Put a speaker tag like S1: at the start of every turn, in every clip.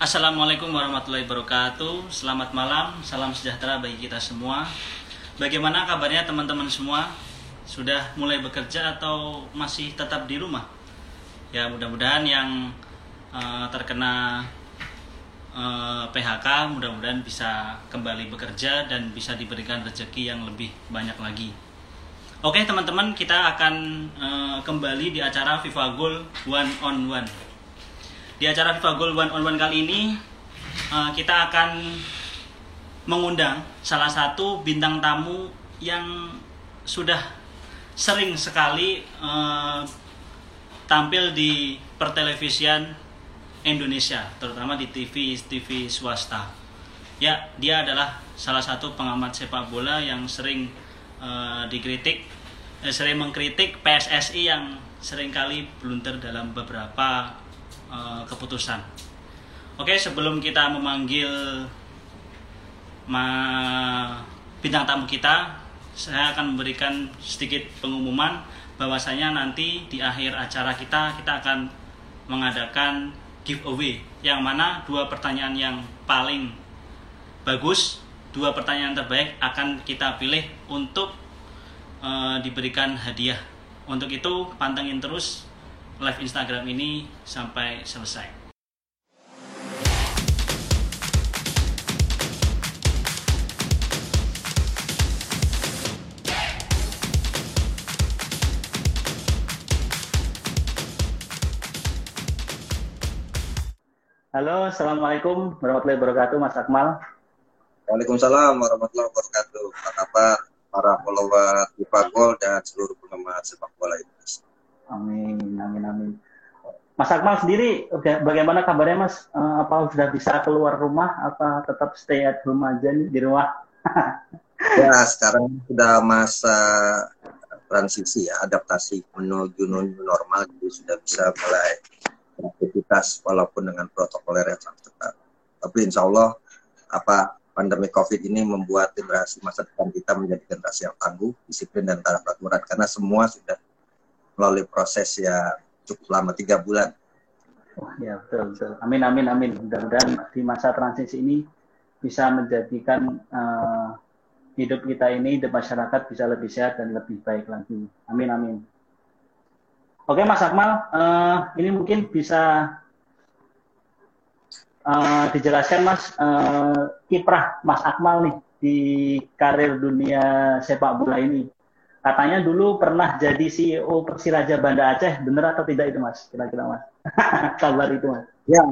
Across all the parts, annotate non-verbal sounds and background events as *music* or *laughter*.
S1: Assalamualaikum warahmatullahi wabarakatuh. Selamat malam, salam sejahtera bagi kita semua. Bagaimana kabarnya teman-teman semua? Sudah mulai bekerja atau masih tetap di rumah? Ya, mudah-mudahan yang uh, terkena uh, eh, PHK mudah-mudahan bisa kembali bekerja dan bisa diberikan rezeki yang lebih banyak lagi. Oke teman-teman, kita akan uh, kembali di acara FIFA Goal One on One. Di acara FIFA Goal One on One kali ini uh, kita akan mengundang salah satu bintang tamu yang sudah sering sekali uh, tampil di pertelevisian Indonesia, terutama di TV TV swasta. Ya, dia adalah salah satu pengamat sepak bola yang sering uh, dikritik, sering mengkritik PSSI yang sering kali blunder dalam beberapa uh, keputusan. Oke, sebelum kita memanggil ma bintang tamu kita, saya akan memberikan sedikit pengumuman bahwasanya nanti di akhir acara kita kita akan mengadakan giveaway yang mana dua pertanyaan yang paling bagus, dua pertanyaan terbaik akan kita pilih untuk uh, diberikan hadiah. Untuk itu pantengin terus live Instagram ini sampai selesai. Halo, Assalamualaikum warahmatullahi wabarakatuh, Mas Akmal.
S2: Waalaikumsalam warahmatullahi wabarakatuh. Apa kabar para follower FIFA Gol dan seluruh penggemar sepak bola Indonesia?
S1: Amin, amin, amin. Mas Akmal sendiri, bagaimana kabarnya Mas? Eh, apa sudah bisa keluar rumah? Apa tetap stay at home aja nih di rumah? *laughs*
S2: ya, sekarang sudah masa transisi ya, adaptasi menuju normal, jadi sudah bisa mulai aktivitas walaupun dengan protokol yang sangat ketat. Tapi insya Allah apa pandemi COVID ini membuat generasi masa depan kita menjadi generasi yang tangguh, disiplin dan taat aturan karena semua sudah melalui proses ya cukup lama tiga bulan.
S1: Ya betul betul. Amin amin amin. Mudah-mudahan di masa transisi ini bisa menjadikan uh, hidup kita ini, hidup masyarakat bisa lebih sehat dan lebih baik lagi. Amin amin. Oke Mas Akmal, uh, ini mungkin bisa uh, dijelaskan Mas uh, kiprah Mas Akmal nih di karir dunia sepak bola ini. Katanya dulu pernah jadi CEO Persiraja Banda Aceh, benar atau tidak itu Mas? Kira-kira Mas. *laughs* Kabar itu Mas.
S2: Ya.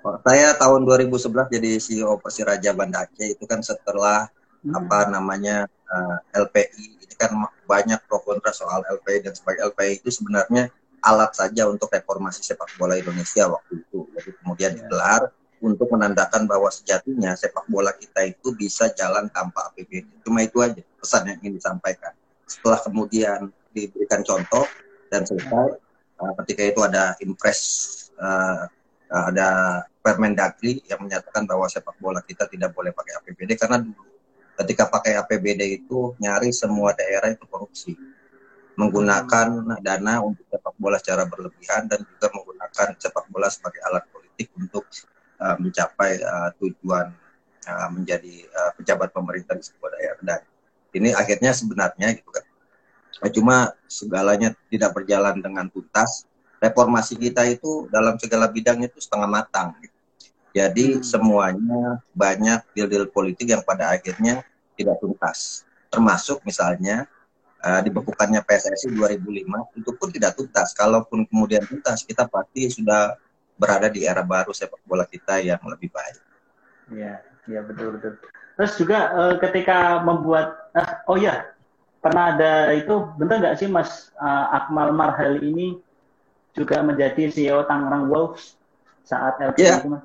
S2: Saya tahun 2011 jadi CEO Persiraja Banda Aceh itu kan setelah hmm. apa namanya uh, LPI kan banyak pro kontra soal LPI dan sebagai LPI itu sebenarnya alat saja untuk reformasi sepak bola Indonesia waktu itu. Jadi kemudian ya. digelar untuk menandakan bahwa sejatinya sepak bola kita itu bisa jalan tanpa APBD. Cuma itu aja pesan yang ingin disampaikan. Setelah kemudian diberikan contoh dan selesai, uh, ketika itu ada impres, uh, ada Permendagri yang menyatakan bahwa sepak bola kita tidak boleh pakai APBD karena dulu ketika pakai APBD itu nyari semua daerah itu korupsi. Menggunakan dana untuk sepak bola secara berlebihan dan juga menggunakan sepak bola sebagai alat politik untuk uh, mencapai uh, tujuan uh, menjadi uh, pejabat pemerintah di sebuah daerah. Dan ini akhirnya sebenarnya gitu kan cuma segalanya tidak berjalan dengan tuntas reformasi kita itu dalam segala bidang itu setengah matang gitu. Jadi hmm. semuanya banyak deal-deal politik yang pada akhirnya tidak tuntas. Termasuk misalnya uh, dibekukannya PSSI 2005 itu pun tidak tuntas. Kalaupun kemudian tuntas, kita pasti sudah berada di era baru sepak bola kita yang lebih baik.
S1: Iya, iya betul betul. Terus juga uh, ketika membuat, uh, oh ya, pernah ada itu, benar nggak sih Mas uh, Akmal Marhali ini juga menjadi CEO Tangerang Wolves saat LPI
S2: yeah. itu Mas?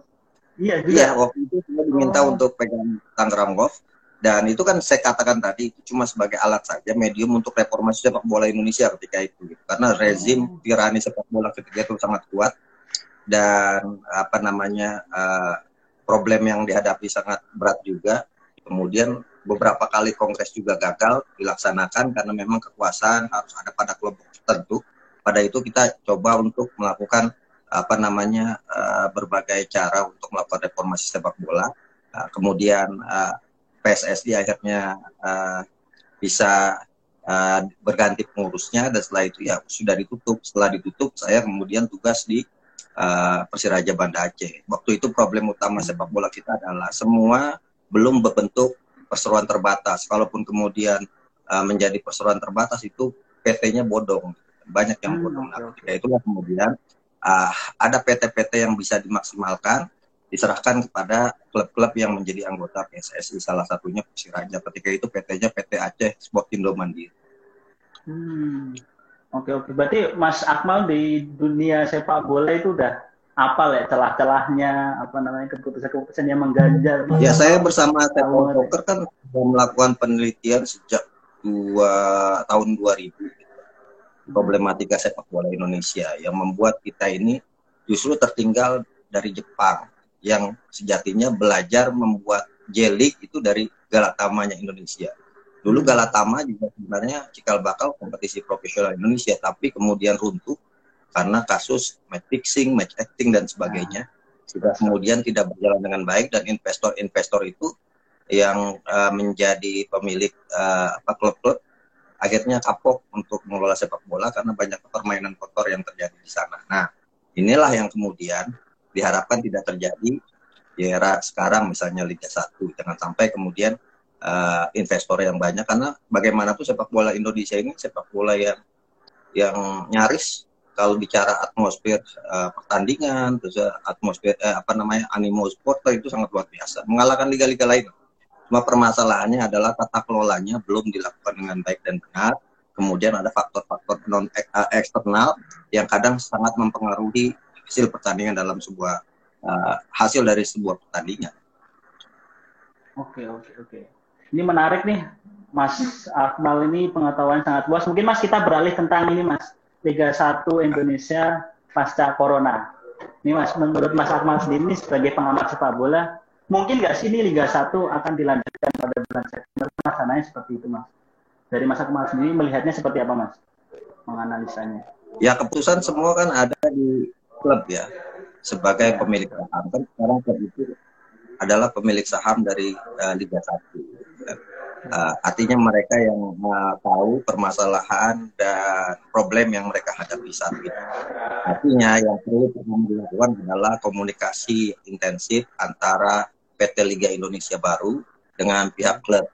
S2: Iya juga. Iya, waktu itu saya diminta oh. untuk pegang Tangerang Wolves dan itu kan saya katakan tadi itu cuma sebagai alat saja medium untuk reformasi sepak bola Indonesia ketika itu gitu. karena rezim oh. tirani sepak bola ketika itu sangat kuat dan apa namanya uh, problem yang dihadapi sangat berat juga kemudian beberapa kali kongres juga gagal dilaksanakan karena memang kekuasaan harus ada pada kelompok tertentu pada itu kita coba untuk melakukan apa namanya uh, berbagai cara untuk melakukan reformasi sepak bola. Uh, kemudian uh, PSSI akhirnya bisa berganti pengurusnya dan setelah itu ya sudah ditutup. Setelah ditutup saya kemudian tugas di Persiraja Banda Aceh. Waktu itu problem utama sepak bola kita adalah semua belum berbentuk perseroan terbatas. Kalaupun kemudian uh, menjadi perseroan terbatas itu PT-nya bodong. Banyak yang hmm, bodong. Nah, ketika itulah kemudian uh, ada PT-PT yang bisa dimaksimalkan diserahkan kepada klub-klub yang menjadi anggota PSSI salah satunya Persiraja ketika itu PT-nya PT Aceh Sportindo Mandiri.
S3: Hmm. Oke oke berarti Mas Akmal di dunia sepak bola itu udah apa ya celah-celahnya apa namanya keputusan-keputusan yang mengganjal.
S2: Ya saya bersama Sepak Poker kan melakukan penelitian sejak dua tahun 2000 problematika sepak bola Indonesia yang membuat kita ini justru tertinggal dari Jepang yang sejatinya belajar membuat jelik itu dari Galatamanya Indonesia. Dulu Galatama juga sebenarnya cikal bakal kompetisi profesional Indonesia, tapi kemudian runtuh karena kasus match fixing, match acting dan sebagainya. Sudah kemudian tidak berjalan dengan baik dan investor-investor itu yang uh, menjadi pemilik uh, klub-klub akhirnya kapok untuk mengelola sepak bola karena banyak permainan kotor yang terjadi di sana. Nah, inilah yang kemudian diharapkan tidak terjadi di era sekarang misalnya Liga 1. Jangan sampai kemudian uh, investor yang banyak karena bagaimanapun sepak bola Indonesia ini sepak bola yang yang nyaris kalau bicara atmosfer uh, pertandingan terus uh, atmosfer uh, apa namanya animo supporter itu sangat luar biasa mengalahkan liga-liga lain Cuma permasalahannya adalah tata kelolanya belum dilakukan dengan baik dan benar. Kemudian ada faktor-faktor non eh, eksternal yang kadang sangat mempengaruhi hasil pertandingan dalam sebuah uh, hasil dari sebuah pertandingan.
S3: Oke oke oke. Ini menarik nih, Mas Akmal ini pengetahuan sangat luas. Mungkin Mas kita beralih tentang ini Mas Liga 1 Indonesia pasca Corona. Ini Mas menurut Mas Akmal sendiri sebagai pengamat sepak bola, mungkin nggak sih ini Liga 1 akan dilanjutkan pada bulan September? Masalahnya seperti itu, Mas. Dari masa kemarin sendiri melihatnya seperti apa, Mas? Menganalisanya.
S2: Ya, keputusan semua kan ada di klub ya. Sebagai ya. pemilik saham. Kan sekarang klub itu adalah pemilik saham dari uh, Liga 1. Uh, artinya mereka yang uh, tahu permasalahan dan problem yang mereka hadapi saat ini. Artinya yang perlu dilakukan adalah komunikasi intensif antara PT Liga Indonesia baru dengan pihak klub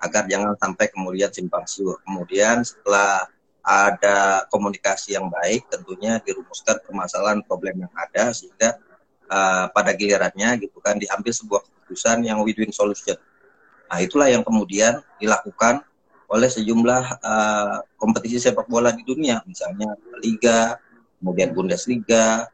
S2: agar jangan sampai kemudian simpang siur. Kemudian setelah ada komunikasi yang baik, tentunya dirumuskan permasalahan problem yang ada sehingga uh, pada gilirannya gitu kan diambil sebuah keputusan yang win-win solution. Nah itulah yang kemudian dilakukan oleh sejumlah uh, kompetisi sepak bola di dunia, misalnya Liga, kemudian Bundesliga,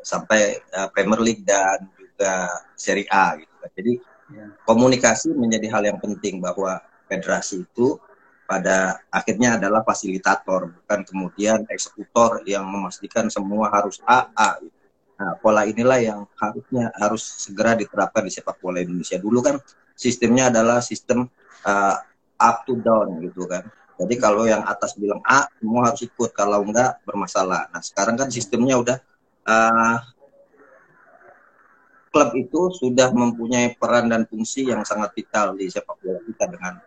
S2: sampai uh, Premier League dan juga Serie A. Gitu. Jadi ya. komunikasi menjadi hal yang penting bahwa federasi itu pada akhirnya adalah fasilitator bukan kemudian eksekutor yang memastikan semua harus A A. Gitu. Nah, pola inilah yang harusnya harus segera diterapkan di sepak bola Indonesia. Dulu kan sistemnya adalah sistem uh, up to down gitu kan. Jadi kalau yang atas bilang A, semua harus ikut. Kalau enggak bermasalah. Nah sekarang kan sistemnya udah uh, klub itu sudah mempunyai peran dan fungsi yang sangat vital di sepak bola kita dengan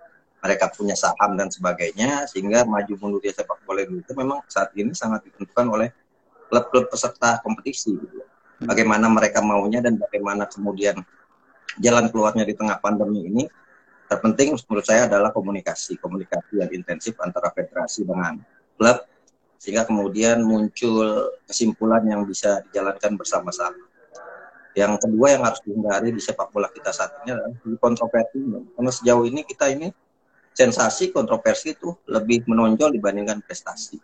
S2: mereka punya saham dan sebagainya sehingga maju mundur di sepak bola itu memang saat ini sangat ditentukan oleh klub-klub peserta kompetisi gitu. Bagaimana mereka maunya dan bagaimana kemudian jalan keluarnya di tengah pandemi ini terpenting menurut saya adalah komunikasi komunikasi yang intensif antara federasi dengan klub sehingga kemudian muncul kesimpulan yang bisa dijalankan bersama-sama yang kedua yang harus dihindari di sepak bola kita saat ini adalah kontroversi. Karena sejauh ini kita ini sensasi kontroversi itu lebih menonjol dibandingkan prestasi.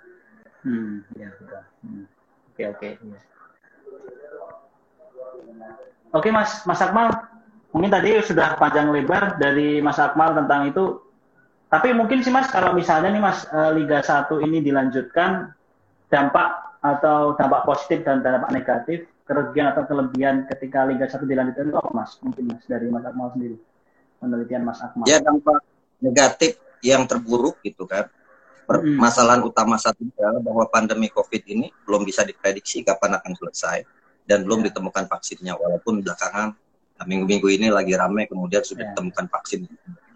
S2: Hmm, ya,
S3: hmm. Oke, oke. Ya. Oke, Mas, Mas Akmal, mungkin tadi sudah panjang lebar dari Mas Akmal tentang itu. Tapi mungkin sih Mas, kalau misalnya nih Mas eh, Liga 1 ini dilanjutkan, dampak atau dampak positif dan dampak negatif kerugian atau kelebihan ketika Liga 1 dilanjutkan itu apa Mas? Mungkin Mas dari Mas Akmal sendiri. Penelitian Mas Akmal.
S2: Ya dampak negatif yang terburuk gitu kan. Permasalahan hmm. utama satu adalah bahwa pandemi Covid ini belum bisa diprediksi kapan akan selesai. dan belum ya. ditemukan vaksinnya walaupun belakangan minggu-minggu ini lagi ramai kemudian sudah ya. ditemukan vaksin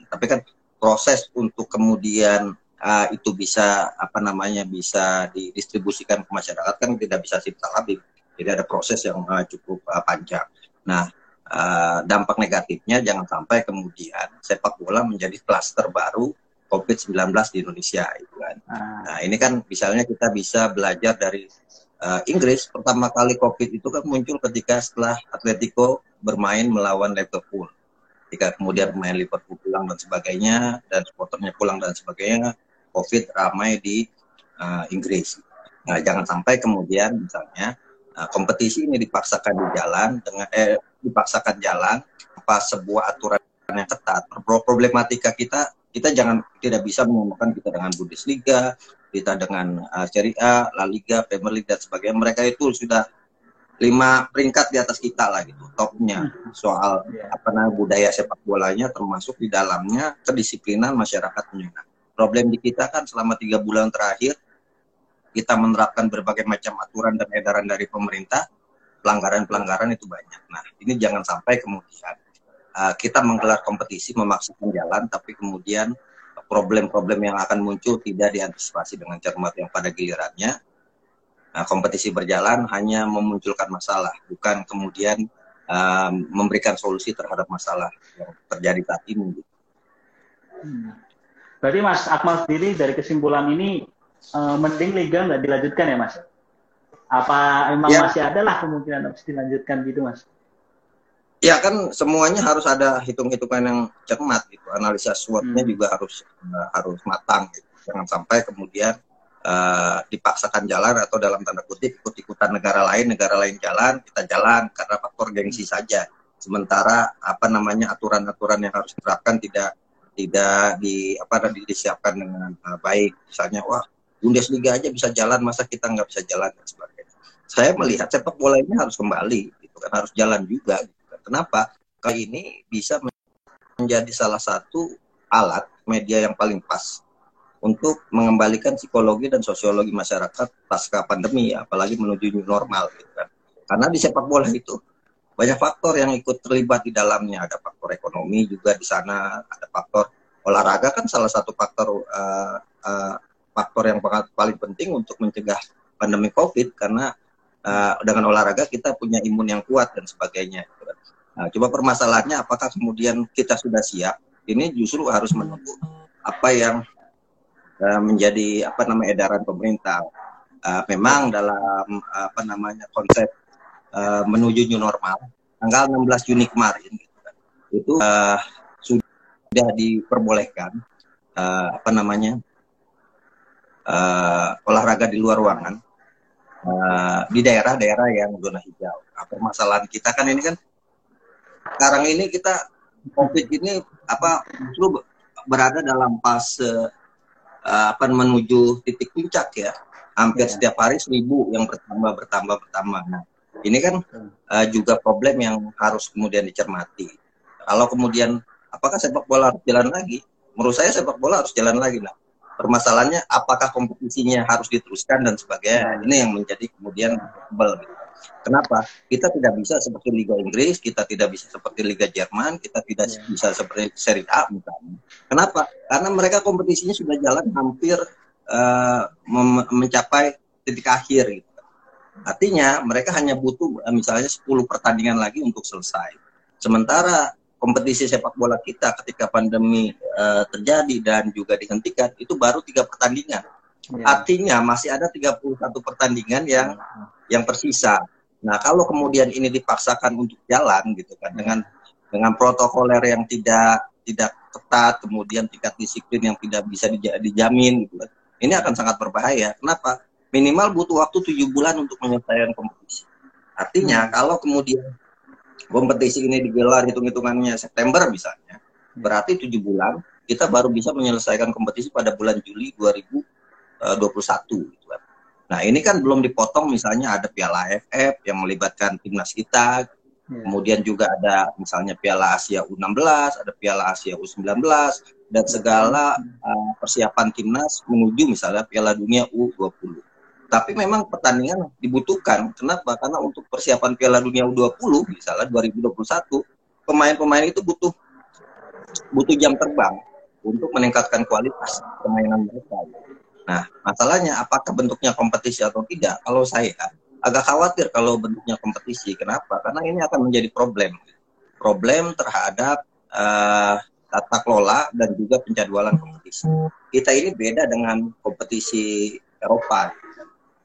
S2: tapi kan proses untuk kemudian uh, itu bisa apa namanya bisa didistribusikan ke masyarakat kan tidak bisa simsalabim jadi ada proses yang uh, cukup uh, panjang nah uh, dampak negatifnya jangan sampai kemudian sepak bola menjadi klaster baru COVID-19 di Indonesia itu kan. Ah. Nah, ini kan misalnya kita bisa belajar dari uh, Inggris pertama kali COVID itu kan muncul ketika setelah Atletico bermain melawan Liverpool. Ketika kemudian pemain Liverpool pulang dan sebagainya dan supporternya pulang dan sebagainya, COVID ramai di uh, Inggris. Nah, jangan sampai kemudian misalnya uh, kompetisi ini dipaksakan di jalan dengan eh dipaksakan jalan apa sebuah aturan yang ketat. Problematika kita kita jangan tidak bisa menyamakan kita dengan Bundesliga, kita dengan uh, Serie A, La Liga, Premier League dan sebagainya. Mereka itu sudah lima peringkat di atas kita lah gitu, topnya hmm. soal yeah. apa namanya budaya sepak bolanya termasuk di dalamnya kedisiplinan masyarakatnya. Nah, problem di kita kan selama tiga bulan terakhir kita menerapkan berbagai macam aturan dan edaran dari pemerintah, pelanggaran-pelanggaran itu banyak. Nah, ini jangan sampai kemudian uh, kita menggelar kompetisi memaksakan jalan tapi kemudian problem-problem yang akan muncul tidak diantisipasi dengan cermat yang pada gilirannya nah, kompetisi berjalan hanya memunculkan masalah bukan kemudian uh, memberikan solusi terhadap masalah yang terjadi saat ini
S1: hmm. berarti Mas Akmal sendiri dari kesimpulan ini uh, mending liga nggak dilanjutkan ya Mas apa emang ya. masih ada lah kemungkinan harus dilanjutkan gitu Mas
S2: ya kan semuanya harus ada hitung-hitungan yang cermat gitu analisa SWOT-nya hmm. juga harus uh, harus matang gitu. jangan sampai kemudian uh, dipaksakan jalan atau dalam tanda kutip ikut-ikutan negara lain negara lain jalan kita jalan karena faktor gengsi saja. Sementara apa namanya aturan-aturan yang harus diterapkan tidak tidak di apa disiapkan dengan uh, baik. Misalnya wah Bundesliga aja bisa jalan masa kita nggak bisa jalan dan sebagainya. Saya melihat sepak bola ini harus kembali gitu kan harus jalan juga gitu Kenapa? Kali ini bisa menjadi salah satu alat media yang paling pas untuk mengembalikan psikologi dan sosiologi masyarakat pasca pandemi, apalagi menuju new normal. Gitu kan. Karena di sepak bola itu banyak faktor yang ikut terlibat di dalamnya. Ada faktor ekonomi juga di sana, ada faktor olahraga kan salah satu faktor uh, uh, faktor yang paling penting untuk mencegah pandemi COVID karena uh, dengan olahraga kita punya imun yang kuat dan sebagainya. Gitu kan. Nah, coba permasalahannya apakah kemudian kita sudah siap? Ini justru harus menunggu apa yang uh, menjadi apa namanya edaran pemerintah. Uh, memang dalam apa namanya konsep uh, menuju new normal tanggal 16 Juni kemarin itu sudah diperbolehkan apa namanya olahraga di luar ruangan di daerah-daerah yang zona hijau. Nah, permasalahan kita kan ini kan sekarang ini kita COVID ini apa justru berada dalam fase uh, apa menuju titik puncak ya. Hampir yeah. setiap hari seribu yang bertambah bertambah bertambah. Nah, ini kan uh, juga problem yang harus kemudian dicermati. Kalau kemudian apakah sepak bola harus jalan lagi? Menurut saya sepak bola harus jalan lagi. Nah, permasalahannya apakah kompetisinya harus diteruskan dan sebagainya. Nah, ini yang menjadi kemudian bel. Gitu. Kenapa? Kita tidak bisa seperti Liga Inggris, kita tidak bisa seperti Liga Jerman, kita tidak yeah. bisa seperti Serie A misalnya. Kenapa? Karena mereka kompetisinya sudah jalan hampir uh, mencapai titik akhir gitu. Artinya mereka hanya butuh uh, misalnya 10 pertandingan lagi untuk selesai. Sementara kompetisi sepak bola kita ketika pandemi uh, terjadi dan juga dihentikan itu baru tiga pertandingan. Yeah. Artinya masih ada 31 pertandingan yang yeah. yang tersisa. Nah, kalau kemudian ini dipaksakan untuk jalan gitu kan dengan dengan protokoler yang tidak tidak ketat, kemudian tingkat disiplin yang tidak bisa dijamin gitu kan. Ini akan sangat berbahaya. Kenapa? Minimal butuh waktu tujuh bulan untuk menyelesaikan kompetisi. Artinya hmm. kalau kemudian kompetisi ini digelar hitung-hitungannya September misalnya, berarti tujuh bulan kita baru bisa menyelesaikan kompetisi pada bulan Juli 2021 gitu kan. Nah ini kan belum dipotong misalnya ada Piala AFF yang melibatkan timnas kita, yeah. kemudian juga ada misalnya Piala Asia U16, ada Piala Asia U19 dan segala uh, persiapan timnas menuju misalnya Piala Dunia U20. Tapi memang pertandingan dibutuhkan. Kenapa? Karena untuk persiapan Piala Dunia U20 misalnya 2021 pemain-pemain itu butuh butuh jam terbang untuk meningkatkan kualitas permainan mereka. Nah, masalahnya apakah bentuknya kompetisi atau tidak? Kalau saya agak khawatir kalau bentuknya kompetisi. Kenapa? Karena ini akan menjadi problem. Problem terhadap uh, tata kelola dan juga penjadwalan kompetisi. Kita ini beda dengan kompetisi Eropa.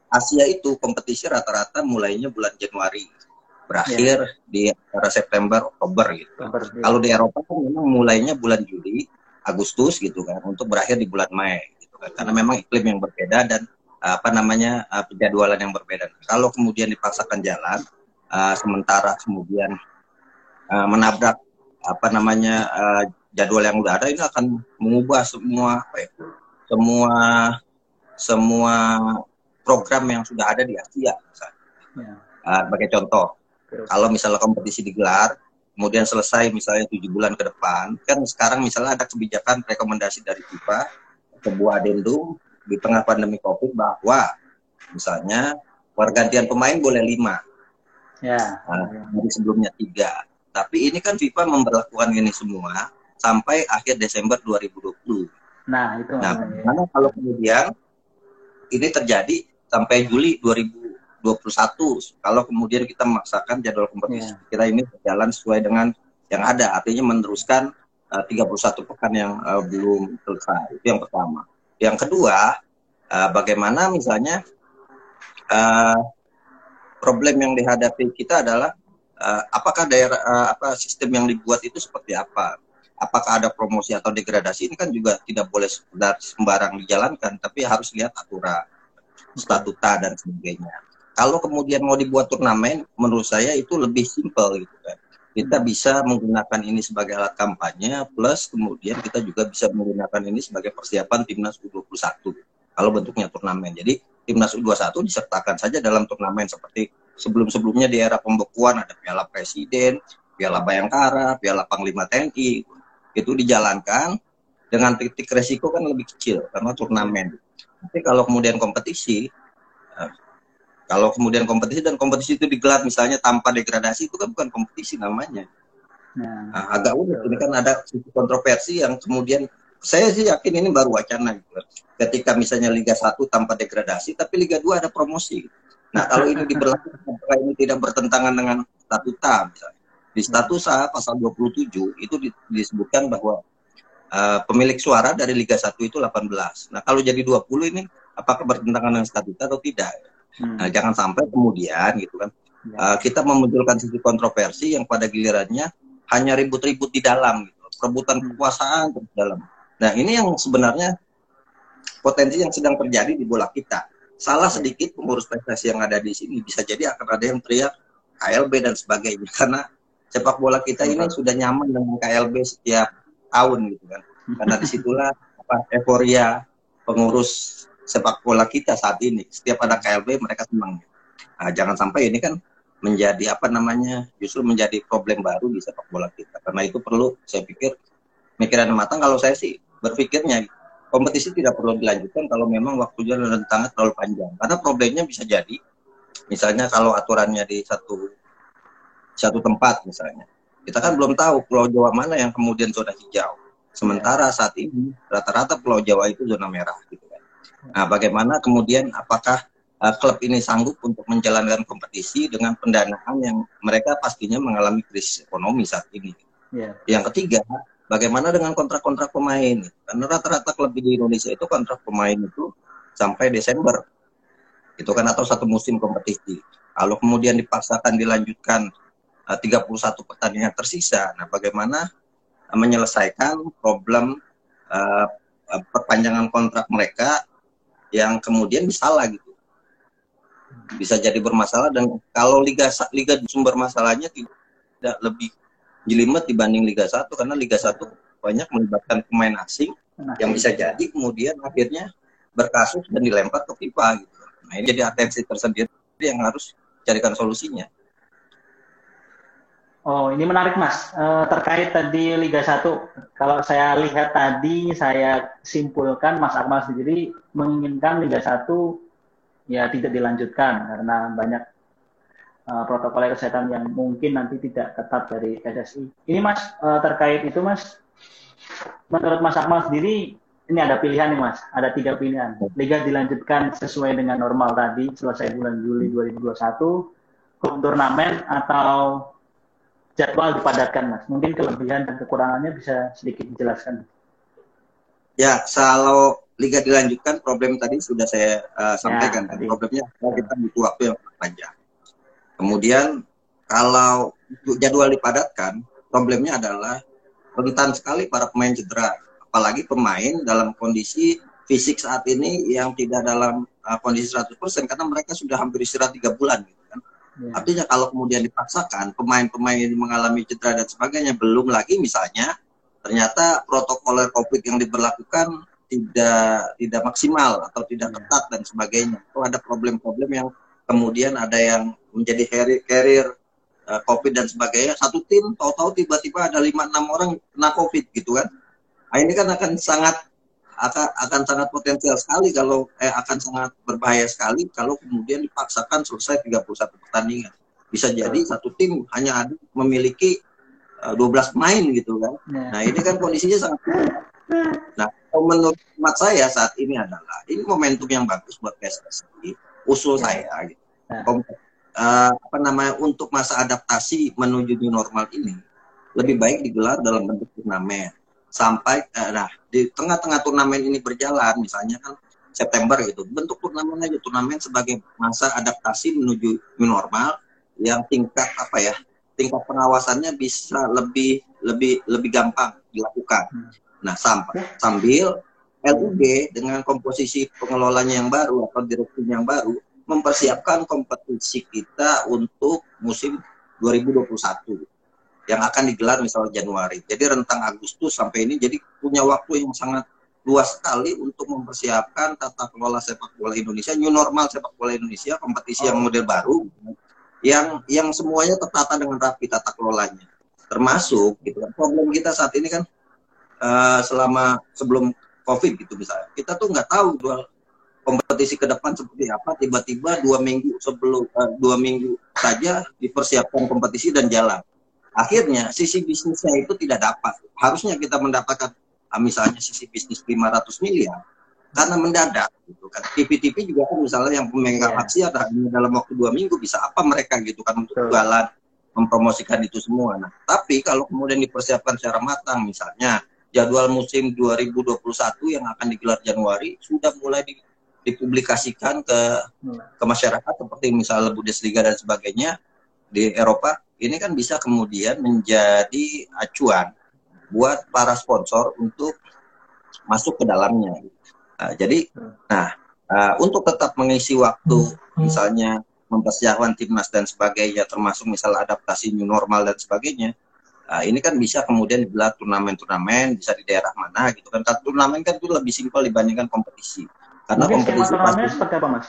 S2: Asia itu kompetisi rata-rata mulainya bulan Januari berakhir ya. di antara September Oktober gitu. Oktober, ya. Kalau di Eropa kan memang mulainya bulan Juli Agustus gitu kan untuk berakhir di bulan Mei gitu kan karena memang iklim yang berbeda dan apa namanya uh, penjadwalan yang berbeda. Kalau kemudian dipaksakan jalan uh, sementara kemudian uh, menabrak apa namanya uh, jadwal yang udah ada ini akan mengubah semua apa ya, semua semua program yang sudah ada di Asia misalnya. Ya. Uh, sebagai contoh kalau misalnya kompetisi digelar, kemudian selesai misalnya tujuh bulan ke depan, kan sekarang misalnya ada kebijakan rekomendasi dari FIFA, sebuah adendum di tengah pandemi COVID bahwa misalnya pergantian pemain boleh lima, ya. nah, dari sebelumnya tiga. Tapi ini kan FIFA memperlakukan ini semua sampai akhir Desember 2020. Nah, itu. Nah, ya. kalau kemudian ini terjadi sampai Juli 2020 21 kalau kemudian kita memaksakan jadwal kompetisi yeah. kita ini berjalan sesuai dengan yang ada. Artinya meneruskan uh, 31 pekan yang uh, belum selesai. Itu yang pertama. Yang kedua uh, bagaimana misalnya uh, problem yang dihadapi kita adalah uh, apakah daerah uh, apa sistem yang dibuat itu seperti apa? Apakah ada promosi atau degradasi? Ini kan juga tidak boleh sembarang dijalankan tapi harus lihat aturan statuta dan sebagainya kalau kemudian mau dibuat turnamen, menurut saya itu lebih simpel gitu kan. Kita hmm. bisa menggunakan ini sebagai alat kampanye, plus kemudian kita juga bisa menggunakan ini sebagai persiapan timnas U21 kalau bentuknya turnamen. Jadi timnas U21 disertakan saja dalam turnamen seperti sebelum-sebelumnya di era pembekuan ada Piala Presiden, Piala Bayangkara, Piala Panglima TNI itu dijalankan dengan titik resiko kan lebih kecil karena turnamen. Tapi kalau kemudian kompetisi kalau kemudian kompetisi dan kompetisi itu digelar misalnya tanpa degradasi itu kan bukan kompetisi namanya. Nah, nah agak unik. Ini kan ada kontroversi yang kemudian saya sih yakin ini baru wacana gitu. Ketika misalnya Liga 1 tanpa degradasi, tapi Liga 2 ada promosi. Nah, kalau ini diberlakukan, apakah ini tidak bertentangan dengan statuta misalnya. Di statuta pasal 27 itu disebutkan bahwa uh, pemilik suara dari Liga 1 itu 18. Nah, kalau jadi 20 ini apakah bertentangan dengan statuta atau tidak? Hmm. Nah, jangan sampai kemudian gitu kan ya. uh, kita memunculkan sisi kontroversi yang pada gilirannya hanya ribut-ribut di dalam, gitu. perebutan hmm. kekuasaan di dalam. Nah, ini yang sebenarnya potensi yang sedang terjadi di bola kita. Salah ya. sedikit pengurus prestasi yang ada di sini bisa jadi akan ada yang teriak KLB dan sebagainya *laughs* karena sepak bola kita ini sudah nyaman dengan KLB setiap tahun gitu kan. Karena di situlah apa euforia pengurus sepak bola kita saat ini. Setiap ada KLB mereka senang. Nah, jangan sampai ini kan menjadi apa namanya justru menjadi problem baru di sepak bola kita. Karena itu perlu saya pikir mikiran matang. Kalau saya sih berpikirnya kompetisi tidak perlu dilanjutkan kalau memang waktunya rentangnya terlalu panjang. Karena problemnya bisa jadi misalnya kalau aturannya di satu satu tempat misalnya. Kita kan belum tahu Pulau Jawa mana yang kemudian zona hijau. Sementara saat ini rata-rata Pulau Jawa itu zona merah gitu. Nah, bagaimana kemudian apakah uh, klub ini sanggup untuk menjalankan kompetisi dengan pendanaan yang mereka pastinya mengalami krisis ekonomi saat ini. Yeah. Yang ketiga, bagaimana dengan kontrak-kontrak pemain? Karena rata-rata klub di Indonesia itu kontrak pemain itu sampai Desember. Itu kan atau satu musim kompetisi. Kalau kemudian dipaksakan dilanjutkan 31 pertandingan tersisa, nah bagaimana uh, menyelesaikan problem uh, perpanjangan kontrak mereka yang kemudian salah gitu bisa jadi bermasalah dan kalau liga liga sumber masalahnya tidak lebih jelimet dibanding liga 1 karena liga 1 banyak melibatkan pemain asing yang bisa jadi kemudian akhirnya berkasus dan dilempar ke FIFA gitu. Nah, ini jadi atensi tersendiri yang harus carikan solusinya.
S1: Oh, ini menarik Mas. E, terkait tadi Liga 1, kalau saya lihat tadi, saya simpulkan Mas Akmal sendiri menginginkan Liga 1 ya tidak dilanjutkan karena banyak uh, protokol kesehatan yang mungkin nanti tidak ketat dari PSSI. Ini Mas uh, terkait itu Mas, menurut Mas Akmal sendiri ini ada pilihan nih Mas, ada tiga pilihan. Liga dilanjutkan sesuai dengan normal tadi selesai bulan Juli 2021, turnamen atau jadwal dipadatkan Mas. Mungkin kelebihan dan kekurangannya bisa sedikit dijelaskan.
S2: Ya, kalau liga dilanjutkan, problem tadi sudah saya uh, sampaikan. Ya, Problemnya kita butuh waktu yang panjang. Kemudian kalau jadwal dipadatkan, problemnya adalah rentan sekali para pemain cedera. Apalagi pemain dalam kondisi fisik saat ini yang tidak dalam uh, kondisi 100% karena mereka sudah hampir istirahat tiga bulan. Gitu Ya. Artinya kalau kemudian dipaksakan, pemain-pemain ini mengalami cedera dan sebagainya, belum lagi misalnya ternyata protokol COVID yang diberlakukan tidak tidak maksimal atau tidak iya. ketat dan sebagainya. Itu ada problem-problem yang kemudian ada yang menjadi carrier, uh, COVID dan sebagainya. Satu tim tahu-tahu tiba-tiba ada lima enam orang kena COVID gitu kan. Nah, ini kan akan sangat akan akan sangat potensial sekali kalau eh akan sangat berbahaya sekali kalau kemudian dipaksakan selesai 31 pertandingan. Bisa jadi satu tim hanya ada memiliki 12 eh, pemain gitu kan. Iya. Nah, ini kan kondisinya sangat Nah, menurut mat saya saat ini adalah ini momentum yang bagus buat PSSI. Usul ya. saya gitu. Ya. Uh, apa namanya untuk masa adaptasi menuju new normal ini lebih baik digelar dalam bentuk turnamen sampai uh, nah di tengah-tengah turnamen ini berjalan misalnya kan September gitu bentuk turnamen aja turnamen sebagai masa adaptasi menuju new normal yang tingkat apa ya tingkat pengawasannya bisa lebih lebih lebih gampang dilakukan. Hmm. Nah, sampai sambil LUB dengan komposisi pengelolanya yang baru atau direkturnya yang baru mempersiapkan kompetisi kita untuk musim 2021 yang akan digelar misalnya Januari. Jadi rentang Agustus sampai ini jadi punya waktu yang sangat luas sekali untuk mempersiapkan tata kelola sepak bola Indonesia, new normal sepak bola Indonesia, kompetisi oh. yang model baru yang yang semuanya tertata dengan rapi tata kelolanya. Termasuk gitu kan. Problem kita saat ini kan uh, selama sebelum COVID gitu misalnya. Kita tuh nggak tahu dua kompetisi ke depan seperti apa. Tiba-tiba dua minggu sebelum uh, dua minggu saja dipersiapkan kompetisi dan jalan. Akhirnya sisi bisnisnya itu tidak dapat. Harusnya kita mendapatkan uh, misalnya sisi bisnis 500 miliar karena mendadak gitu kan TV-TV juga kan misalnya yang pemegang yeah. aksi ada dalam waktu dua minggu bisa apa mereka gitu kan untuk jualan mempromosikan itu semua nah tapi kalau kemudian dipersiapkan secara matang misalnya jadwal musim 2021 yang akan digelar Januari sudah mulai di, dipublikasikan ke ke masyarakat seperti misalnya Bundesliga dan sebagainya di Eropa ini kan bisa kemudian menjadi acuan buat para sponsor untuk masuk ke dalamnya. Nah, jadi, nah uh, untuk tetap mengisi waktu, misalnya mempersiapkan timnas dan sebagainya, termasuk misalnya adaptasi new normal dan sebagainya, Nah, ini kan bisa kemudian digelar turnamen-turnamen bisa di daerah mana gitu kan. Turnamen kan itu lebih simpel dibandingkan kompetisi.
S1: Karena Mungkin kompetisi pasti... seperti apa, Mas?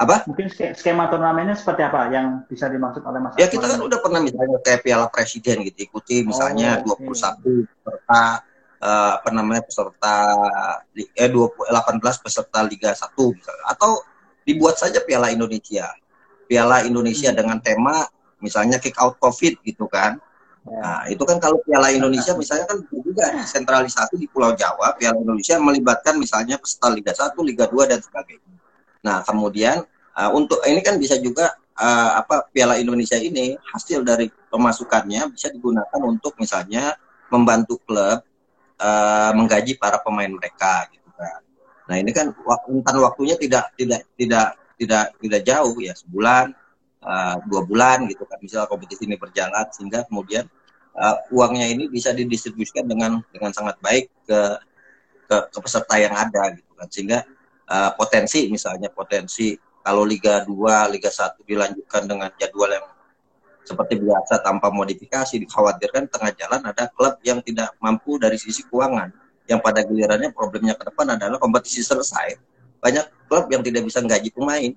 S2: Apa?
S1: Mungkin skema turnamennya seperti apa yang bisa dimaksud oleh Mas?
S2: Ya, kita kan udah pernah misalnya kayak Piala Presiden gitu, ikuti misalnya oh, 21 okay. peserta uh, apa namanya peserta eh 20, 18 peserta Liga 1 misalnya. atau dibuat saja Piala Indonesia. Piala Indonesia hmm. dengan tema misalnya kick out Covid gitu kan Ya. Nah, itu kan kalau Piala Indonesia misalnya kan juga sentralisasi di Pulau Jawa, Piala Indonesia melibatkan misalnya peserta Liga 1, Liga 2 dan sebagainya. Nah, kemudian uh, untuk ini kan bisa juga uh, apa Piala Indonesia ini hasil dari pemasukannya bisa digunakan untuk misalnya membantu klub uh, menggaji para pemain mereka gitu kan. Nah, ini kan rentan waktunya tidak tidak tidak tidak tidak jauh ya sebulan uh, dua bulan gitu kan misalnya kompetisi ini berjalan sehingga kemudian uh, uangnya ini bisa didistribusikan dengan dengan sangat baik ke ke, ke peserta yang ada gitu kan sehingga uh, potensi misalnya potensi kalau Liga 2, Liga 1 dilanjutkan dengan jadwal yang seperti biasa tanpa modifikasi dikhawatirkan tengah jalan ada klub yang tidak mampu dari sisi keuangan. Yang pada gilirannya problemnya ke depan adalah kompetisi selesai. Banyak klub yang tidak bisa gaji pemain.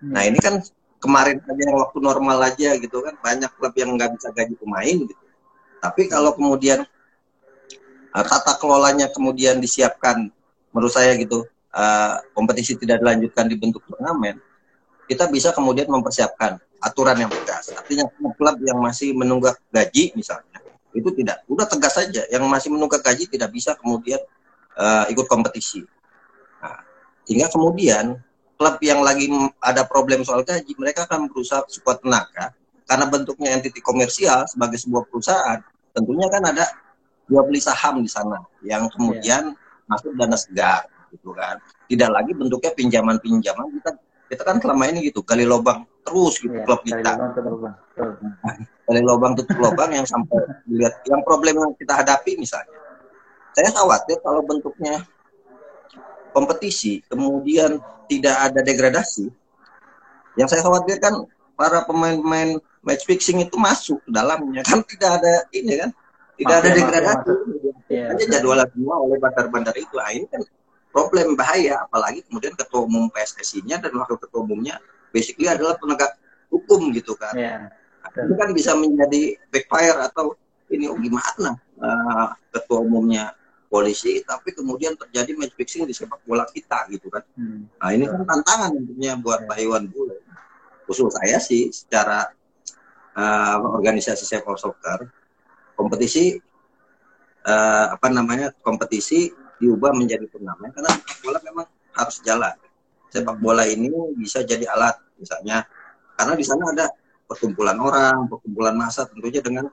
S2: Nah ini kan kemarin aja yang waktu normal aja gitu kan. Banyak klub yang nggak bisa gaji pemain gitu. Tapi kalau kemudian uh, tata kelolanya kemudian disiapkan menurut saya gitu uh, kompetisi tidak dilanjutkan di bentuk turnamen, kita bisa kemudian mempersiapkan aturan yang tegas. Artinya klub yang masih menunggak gaji misalnya, itu tidak, udah tegas saja. Yang masih menunggak gaji tidak bisa kemudian uh, ikut kompetisi. Nah, sehingga kemudian klub yang lagi ada problem soal gaji, mereka akan berusaha sekuat tenaga karena bentuknya entiti komersial sebagai sebuah perusahaan, tentunya kan ada jual beli saham di sana yang kemudian yeah. masuk dana segar gitu kan. Tidak lagi bentuknya pinjaman-pinjaman kita. Kita kan selama ini gitu gali lubang terus gitu yeah, klub kita. Gali lubang tutup lubang yang sampai dilihat. Yang problem yang kita hadapi misalnya. Saya khawatir kalau bentuknya kompetisi kemudian tidak ada degradasi. Yang saya khawatirkan para pemain-pemain match fixing itu masuk ke dalamnya. Kan tidak ada ini kan. Tidak ada degradasi. ya, aja jadwal semua oleh bandar-bandar itu. Nah, ini kan problem bahaya. Apalagi kemudian ketua umum PSSI-nya dan wakil ketua umumnya basically adalah penegak hukum gitu kan. Ya, nah, itu kan bisa menjadi backfire atau ini oh gimana uh, ketua umumnya polisi tapi kemudian terjadi match fixing di sepak bola kita gitu kan. Hmm. nah ini kan tantangan tentunya buat ya. Pak Iwan Bule. Khusus saya sih secara uh, organisasi sepak soccer kompetisi uh, apa namanya kompetisi diubah menjadi turnamen karena sepak bola memang harus jalan sepak bola ini bisa jadi alat misalnya karena di sana ada perkumpulan orang perkumpulan massa tentunya dengan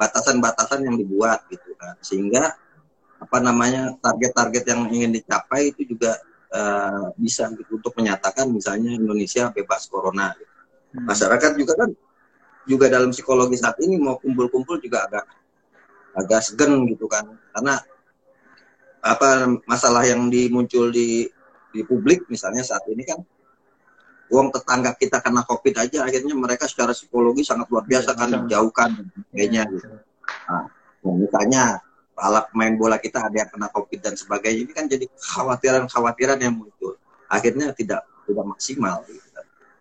S2: batasan-batasan yang dibuat gitu kan sehingga apa namanya target-target yang ingin dicapai itu juga uh, bisa gitu, untuk menyatakan misalnya Indonesia bebas corona gitu. Hmm. masyarakat juga kan juga dalam psikologi saat ini mau kumpul-kumpul juga agak agak segen gitu kan karena apa masalah yang dimuncul di di publik misalnya saat ini kan uang tetangga kita kena covid aja akhirnya mereka secara psikologi sangat luar biasa kan dijauhkan dan sebagainya gitu. Nah, nah, misalnya alat main bola kita ada yang kena covid dan sebagainya ini kan jadi khawatiran-khawatiran yang muncul akhirnya tidak tidak maksimal gitu.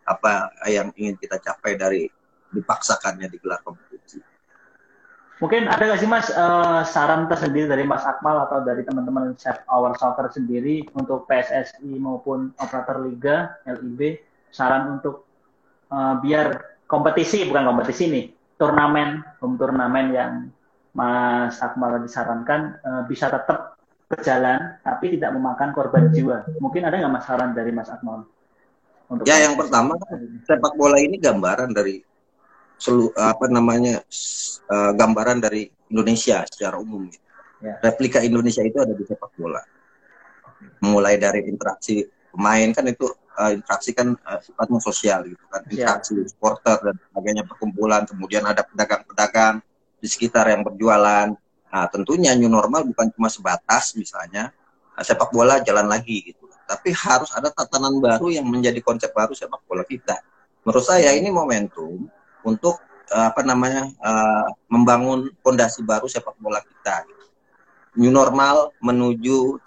S2: apa yang ingin kita capai dari dipaksakannya digelar kompetisi.
S3: Mungkin ada nggak sih Mas uh, saran tersendiri dari Mas Akmal atau dari teman-teman Chef Our Soccer sendiri untuk PSSI maupun operator liga LIB saran untuk uh, biar kompetisi bukan kompetisi nih turnamen turnamen yang Mas Akmal disarankan uh, bisa tetap berjalan tapi tidak memakan korban jiwa. Mungkin ada nggak Mas saran dari Mas Akmal?
S2: Untuk ya yang pertama sepak bola ini gambaran dari selu, apa namanya uh, gambaran dari Indonesia secara umum. Ya. Replika Indonesia itu ada di sepak bola. Mulai dari interaksi pemain kan itu uh, interaksi kan uh, sifatnya sosial gitu kan, interaksi ya. supporter dan sebagainya perkumpulan, kemudian ada pedagang-pedagang di sekitar yang berjualan. Nah, tentunya new normal bukan cuma sebatas misalnya uh, sepak bola jalan lagi gitu, tapi harus ada tatanan baru yang menjadi konsep baru sepak bola kita. Menurut saya ini momentum untuk uh, apa namanya uh, membangun fondasi baru sepak bola kita. New normal menuju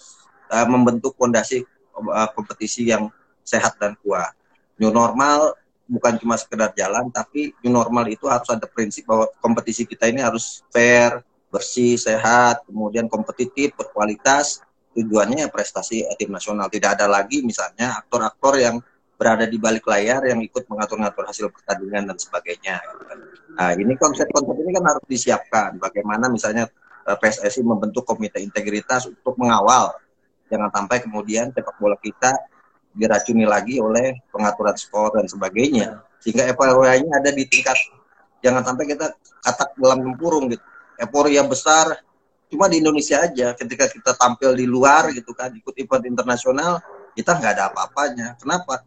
S2: uh, membentuk fondasi uh, kompetisi yang sehat dan kuat. New normal bukan cuma sekedar jalan, tapi new normal itu harus ada prinsip bahwa kompetisi kita ini harus fair, bersih, sehat, kemudian kompetitif, berkualitas. Tujuannya prestasi tim nasional. Tidak ada lagi misalnya aktor-aktor yang berada di balik layar yang ikut mengatur-ngatur hasil pertandingan dan sebagainya. Nah, ini konsep-konsep ini kan harus disiapkan. Bagaimana misalnya eh, PSSI membentuk komite integritas untuk mengawal jangan sampai kemudian sepak bola kita diracuni lagi oleh pengaturan skor dan sebagainya. Sehingga evaluasinya ada di tingkat jangan sampai kita katak dalam tempurung gitu. Euforia besar cuma di Indonesia aja ketika kita tampil di luar gitu kan ikut event internasional kita nggak ada apa-apanya. Kenapa?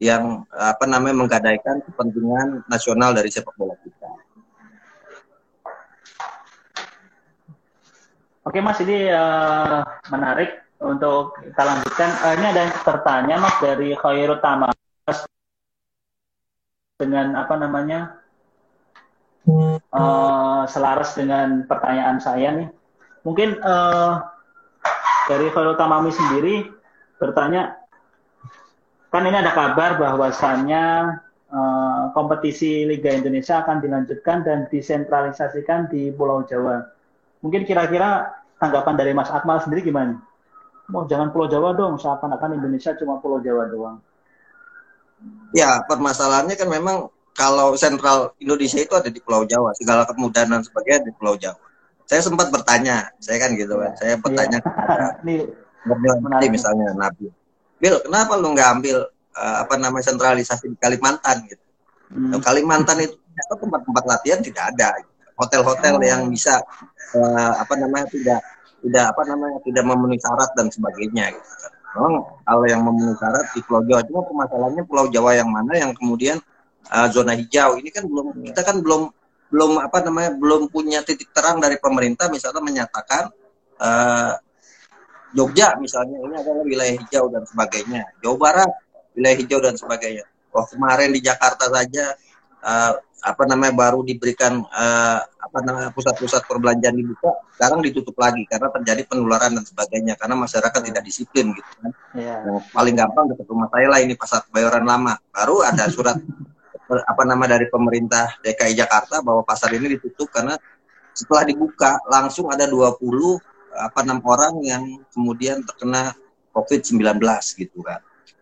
S2: Yang apa namanya menggadaikan kepentingan nasional dari sepak bola kita.
S3: Oke Mas, ini uh, menarik untuk kita lanjutkan. Uh, ini ada yang tertanya Mas dari Khairul Tama dengan apa namanya uh, selaras dengan pertanyaan saya nih. Mungkin uh, dari Khairul Tamami sendiri bertanya kan ini ada kabar bahwasannya uh, kompetisi Liga Indonesia akan dilanjutkan dan disentralisasikan di Pulau Jawa. Mungkin kira-kira tanggapan dari Mas Akmal sendiri gimana? Mau oh, jangan Pulau Jawa dong, seakan-akan Indonesia cuma Pulau Jawa doang.
S2: Ya, permasalahannya kan memang kalau sentral Indonesia itu ada di Pulau Jawa, segala kemudahan dan sebagainya di Pulau Jawa. Saya sempat bertanya, saya kan gitu kan, saya bertanya ya. kepada *laughs* misalnya Nabi, Bil, kenapa lu nggak ambil uh, apa namanya sentralisasi di Kalimantan gitu. Hmm. Kalimantan itu tempat-tempat latihan tidak ada. Hotel-hotel oh. yang bisa uh, apa namanya tidak tidak apa namanya tidak memenuhi syarat dan sebagainya gitu. Memang kalau yang memenuhi syarat di Pulau Jawa cuma permasalahannya Pulau Jawa yang mana yang kemudian uh, zona hijau ini kan belum iya. kita kan belum belum apa namanya belum punya titik terang dari pemerintah misalnya menyatakan uh, Jogja misalnya ini adalah wilayah hijau dan sebagainya Jawa Barat wilayah hijau dan sebagainya. Oh kemarin di Jakarta saja uh, apa namanya baru diberikan uh, apa namanya pusat-pusat perbelanjaan dibuka, sekarang ditutup lagi karena terjadi penularan dan sebagainya karena masyarakat tidak disiplin gitu kan. Yeah. Yang paling gampang dekat rumah saya lah ini pasar Kebayoran Lama. Baru ada surat *laughs* apa nama dari pemerintah DKI Jakarta bahwa pasar ini ditutup karena setelah dibuka langsung ada 20 apa enam orang yang kemudian terkena COVID-19 gitu kan.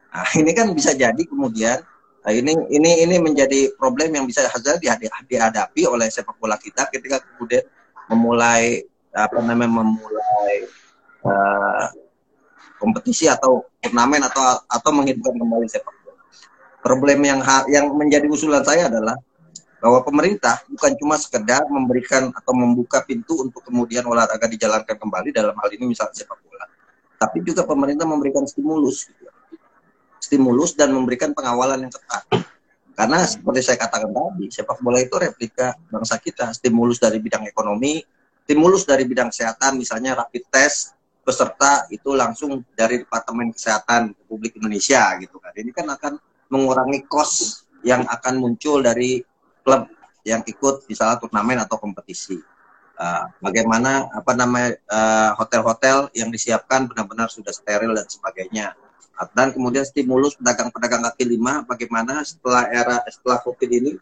S2: Nah, ini kan bisa jadi kemudian nah ini ini ini menjadi problem yang bisa dihadapi oleh sepak bola kita ketika kemudian memulai apa namanya memulai uh, kompetisi atau turnamen atau atau menghidupkan kembali sepak bola. Problem yang yang menjadi usulan saya adalah bahwa pemerintah bukan cuma sekedar memberikan atau membuka pintu untuk kemudian olahraga dijalankan kembali dalam hal ini misalnya sepak bola, tapi juga pemerintah memberikan stimulus. Gitu stimulus dan memberikan pengawalan yang ketat. Karena seperti saya katakan tadi, sepak bola itu replika bangsa kita. Stimulus dari bidang ekonomi, stimulus dari bidang kesehatan, misalnya rapid test peserta itu langsung dari Departemen Kesehatan Republik Indonesia gitu kan. Ini kan akan mengurangi kos yang akan muncul dari klub yang ikut misalnya turnamen atau kompetisi. Uh, bagaimana apa namanya uh, hotel-hotel yang disiapkan benar-benar sudah steril dan sebagainya. Dan kemudian stimulus pedagang-pedagang kaki lima bagaimana setelah era setelah covid ini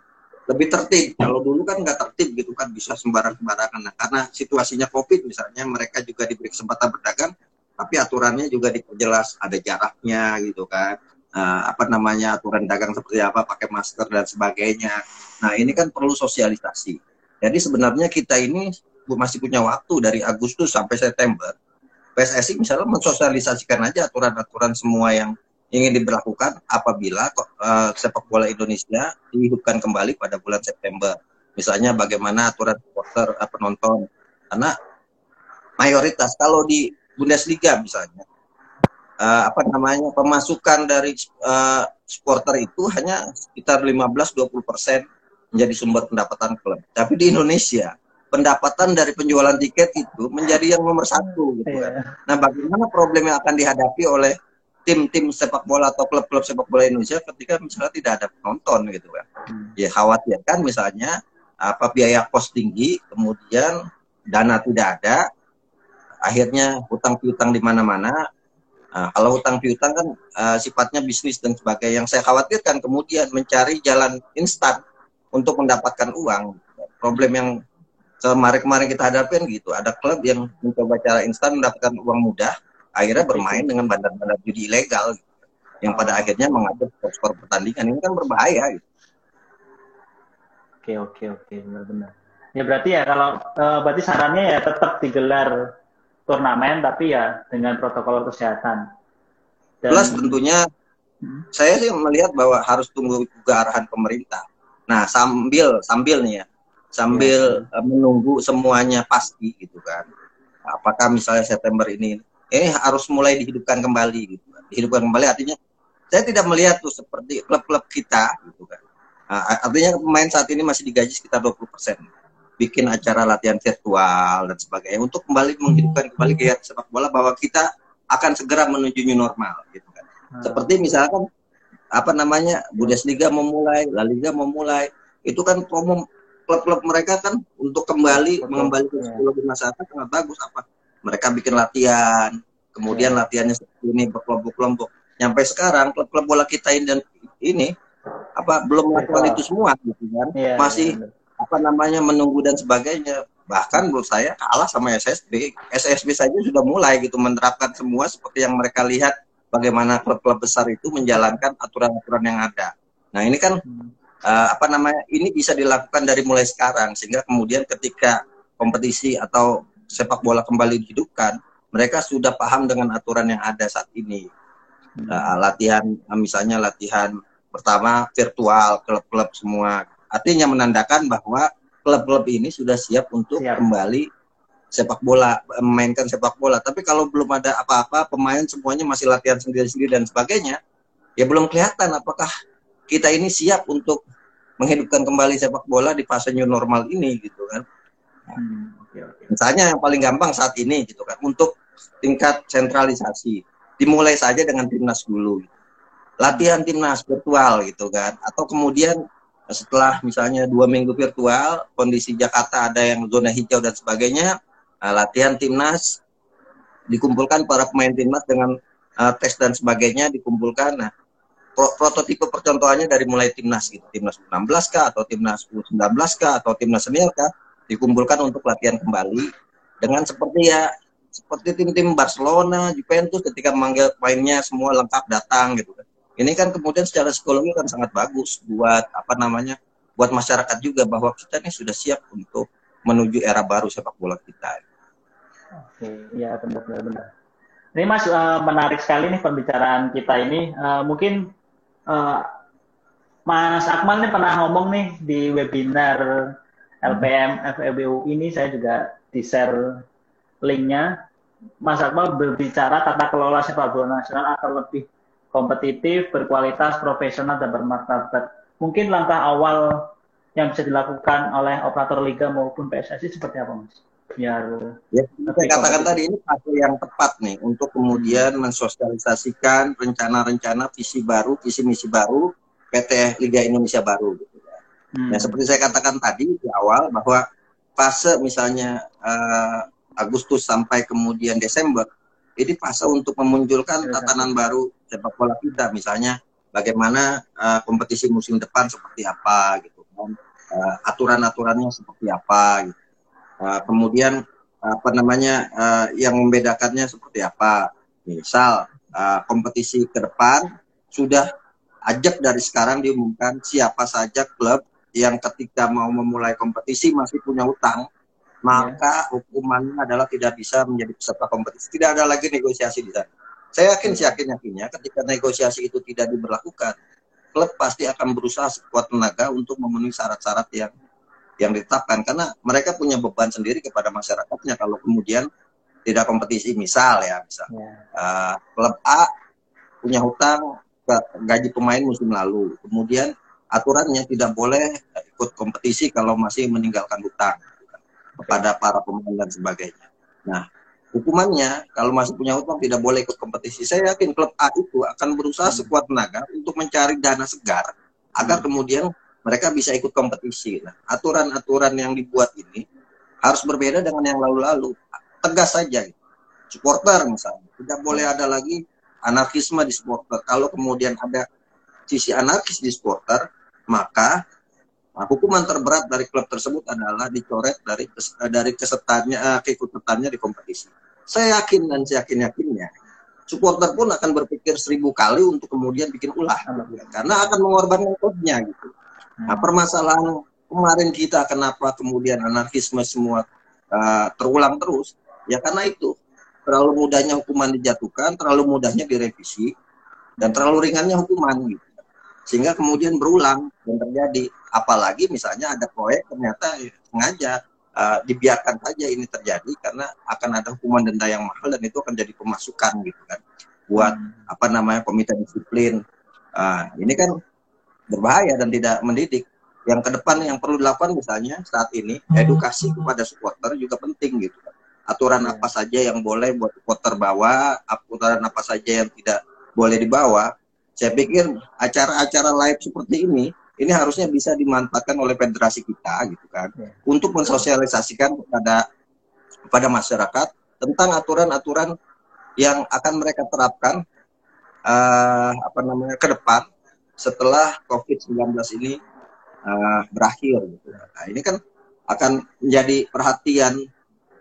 S2: lebih tertib. Kalau dulu kan nggak tertib gitu kan bisa sembarang-sembarangan. Nah, karena situasinya covid misalnya mereka juga diberi kesempatan berdagang tapi aturannya juga diperjelas ada jaraknya gitu kan nah, apa namanya aturan dagang seperti apa pakai masker dan sebagainya nah ini kan perlu sosialisasi jadi sebenarnya kita ini masih punya waktu dari Agustus sampai September PSSI misalnya mensosialisasikan aja aturan-aturan semua yang ingin diberlakukan apabila uh, sepak bola Indonesia dihidupkan kembali pada bulan September. Misalnya bagaimana aturan supporter uh, penonton. Karena mayoritas kalau di Bundesliga misalnya uh, apa namanya pemasukan dari uh, supporter itu hanya sekitar 15-20 persen menjadi sumber pendapatan klub. Tapi di Indonesia pendapatan dari penjualan tiket itu menjadi yang nomor satu gitu kan. Yeah. Nah, bagaimana problem yang akan dihadapi oleh tim-tim sepak bola atau klub-klub sepak bola Indonesia ketika misalnya tidak ada penonton gitu kan. Hmm. Ya khawatir kan misalnya apa biaya kos tinggi, kemudian dana tidak ada, akhirnya hutang piutang di mana-mana. Nah, kalau hutang piutang kan uh, sifatnya bisnis dan sebagainya. Yang saya khawatirkan kemudian mencari jalan instan untuk mendapatkan uang. Problem yang kemarin-kemarin kita hadapin gitu ada klub yang mencoba cara instan mendapatkan uang mudah akhirnya bermain dengan bandar-bandar judi ilegal gitu, yang pada akhirnya mengatur skor pertandingan ini kan berbahaya gitu.
S3: Oke oke oke benar-benar. Ya berarti ya kalau uh, berarti sarannya ya tetap digelar turnamen tapi ya dengan protokol kesehatan.
S2: Dan... Plus tentunya hmm. saya sih melihat bahwa harus tunggu juga arahan pemerintah. Nah sambil sambil nih ya sambil ya. menunggu semuanya pasti gitu kan. Apakah misalnya September ini ini harus mulai dihidupkan kembali gitu kan. Dihidupkan kembali artinya saya tidak melihat tuh seperti klub-klub kita gitu kan. Nah, artinya pemain saat ini masih digaji sekitar 20 persen bikin acara latihan virtual dan sebagainya untuk kembali menghidupkan kembali gaya sepak bola bahwa kita akan segera menuju new normal gitu kan. Hmm. Seperti misalkan apa namanya Bundesliga memulai, La Liga memulai, itu kan promo klub-klub mereka kan untuk kembali mengembalikan psikologi masyarakat sangat bagus. Apa? Mereka bikin latihan kemudian ya. latihannya seperti ini berkelompok-kelompok. Sampai sekarang klub-klub bola kita ini dan ini apa belum melakukan itu semua gitu kan.
S3: Iya,
S2: masih
S3: iya,
S2: apa namanya menunggu dan sebagainya. Bahkan menurut saya kalah sama SSB SSB saja sudah mulai gitu menerapkan semua seperti yang mereka lihat bagaimana klub-klub besar itu menjalankan aturan-aturan yang ada. Nah ini kan eh, apa namanya ini bisa dilakukan dari mulai sekarang sehingga kemudian ketika kompetisi atau sepak bola kembali dihidupkan mereka sudah paham dengan aturan yang ada saat ini. Nah, latihan misalnya latihan pertama virtual klub-klub semua artinya menandakan bahwa klub-klub ini sudah siap untuk
S3: Siap.
S2: kembali sepak bola memainkan sepak bola. Tapi kalau belum ada apa-apa pemain semuanya masih latihan sendiri-sendiri dan sebagainya ya belum kelihatan apakah kita ini siap untuk menghidupkan kembali sepak bola di fase new normal ini gitu kan.
S3: Hmm,
S2: misalnya yang paling gampang saat ini gitu kan untuk tingkat sentralisasi. Dimulai saja dengan timnas dulu. Latihan timnas virtual gitu kan. Atau kemudian setelah misalnya dua minggu virtual kondisi Jakarta ada yang zona hijau dan sebagainya nah, latihan timnas dikumpulkan para pemain timnas dengan uh, tes dan sebagainya dikumpulkan nah pro- prototipe percontohannya dari mulai timnas gitu timnas 16 kah atau timnas 19 kah atau timnas senior kah dikumpulkan untuk latihan kembali dengan seperti ya seperti tim-tim Barcelona, Juventus ketika memanggil mainnya semua lengkap datang gitu kan. Ini kan kemudian secara psikologi kan sangat bagus buat apa namanya buat masyarakat juga bahwa kita ini sudah siap untuk menuju era baru sepak bola kita.
S3: Oke, ya benar benar benar. Ini Mas eh, menarik sekali nih pembicaraan kita ini. Eh, mungkin eh, Mas Akmal nih pernah ngomong nih di webinar LPM FEBU ini saya juga di share linknya. Mas Akmal berbicara tata kelola sepak bola nasional akan lebih kompetitif, berkualitas, profesional dan bermartabat. Mungkin langkah awal yang bisa dilakukan oleh operator liga maupun PSSI seperti apa, Mas? Biar
S2: Ya, saya katakan tadi ini fase yang tepat nih untuk kemudian mensosialisasikan rencana-rencana visi baru, visi misi baru PT Liga Indonesia baru. Gitu.
S3: Hmm.
S2: Ya seperti saya katakan tadi di awal bahwa fase misalnya eh, Agustus sampai kemudian Desember ini fase untuk memunculkan
S3: Iya,
S2: tatanan baru sepak bola kita misalnya bagaimana eh, kompetisi musim depan seperti apa gitu kan Eh, aturan-aturannya seperti apa gitu. Eh, kemudian apa namanya eh, yang membedakannya seperti apa. Misal eh, kompetisi ke depan sudah ajak dari sekarang diumumkan siapa saja klub yang ketika mau memulai kompetisi masih punya utang maka hukumannya adalah tidak bisa menjadi peserta kompetisi. Tidak ada lagi negosiasi di sana saya yakin yakin yakinnya ketika negosiasi itu tidak diberlakukan klub pasti akan berusaha sekuat tenaga untuk memenuhi syarat-syarat yang yang ditetapkan karena mereka punya beban sendiri kepada masyarakatnya kalau kemudian tidak kompetisi misal ya misal
S3: Ya.
S2: uh, klub A punya hutang ke gaji pemain musim lalu. Kemudian aturannya tidak boleh ikut kompetisi kalau masih meninggalkan hutang kepada para pemain dan sebagainya. Nah, hukumannya kalau masih punya hutang tidak boleh ikut kompetisi. Saya yakin klub A itu akan berusaha sekuat tenaga untuk mencari dana segar agar kemudian mereka bisa ikut kompetisi. Nah, aturan-aturan yang dibuat ini harus berbeda dengan yang lalu-lalu. Tegas saja. gitu. Supporter misalnya tidak boleh ada lagi anarkisme di supporter. Kalau kemudian ada sisi anarkis di supporter, maka nah, hukuman terberat dari klub tersebut adalah dicoret dari eh, dari kesetannya eh, keikutsertaannya di kompetisi. Saya yakin dan saya yakin yakinnya supporter pun akan berpikir seribu kali untuk kemudian bikin ulah karena akan mengorbankan klubnya gitu. Nah, permasalahan kemarin kita kenapa kemudian anarkisme semua uh, terulang terus? Ya karena itu terlalu mudahnya hukuman dijatuhkan, terlalu mudahnya direvisi, dan terlalu ringannya hukuman gitu. Sehingga kemudian berulang dan terjadi. Apalagi misalnya ada proyek ternyata ya, sengaja uh, dibiarkan saja ini terjadi karena akan ada hukuman denda yang mahal dan itu akan jadi pemasukan gitu kan buat apa namanya komite disiplin. Ah, ini kan berbahaya dan tidak mendidik. Yang ke depan yang perlu dilakukan misalnya saat ini edukasi kepada supporter juga penting gitu. Aturan apa saja yang boleh buat supporter bawa, aturan apa saja yang tidak boleh dibawa. Saya pikir acara-acara live seperti ini ini harusnya bisa dimanfaatkan oleh federasi kita gitu kan untuk mensosialisasikan kepada kepada masyarakat tentang aturan-aturan yang akan mereka terapkan eh, apa namanya ke depan setelah COVID-19 ini uh, berakhir. Gitu. Nah, ini kan akan menjadi perhatian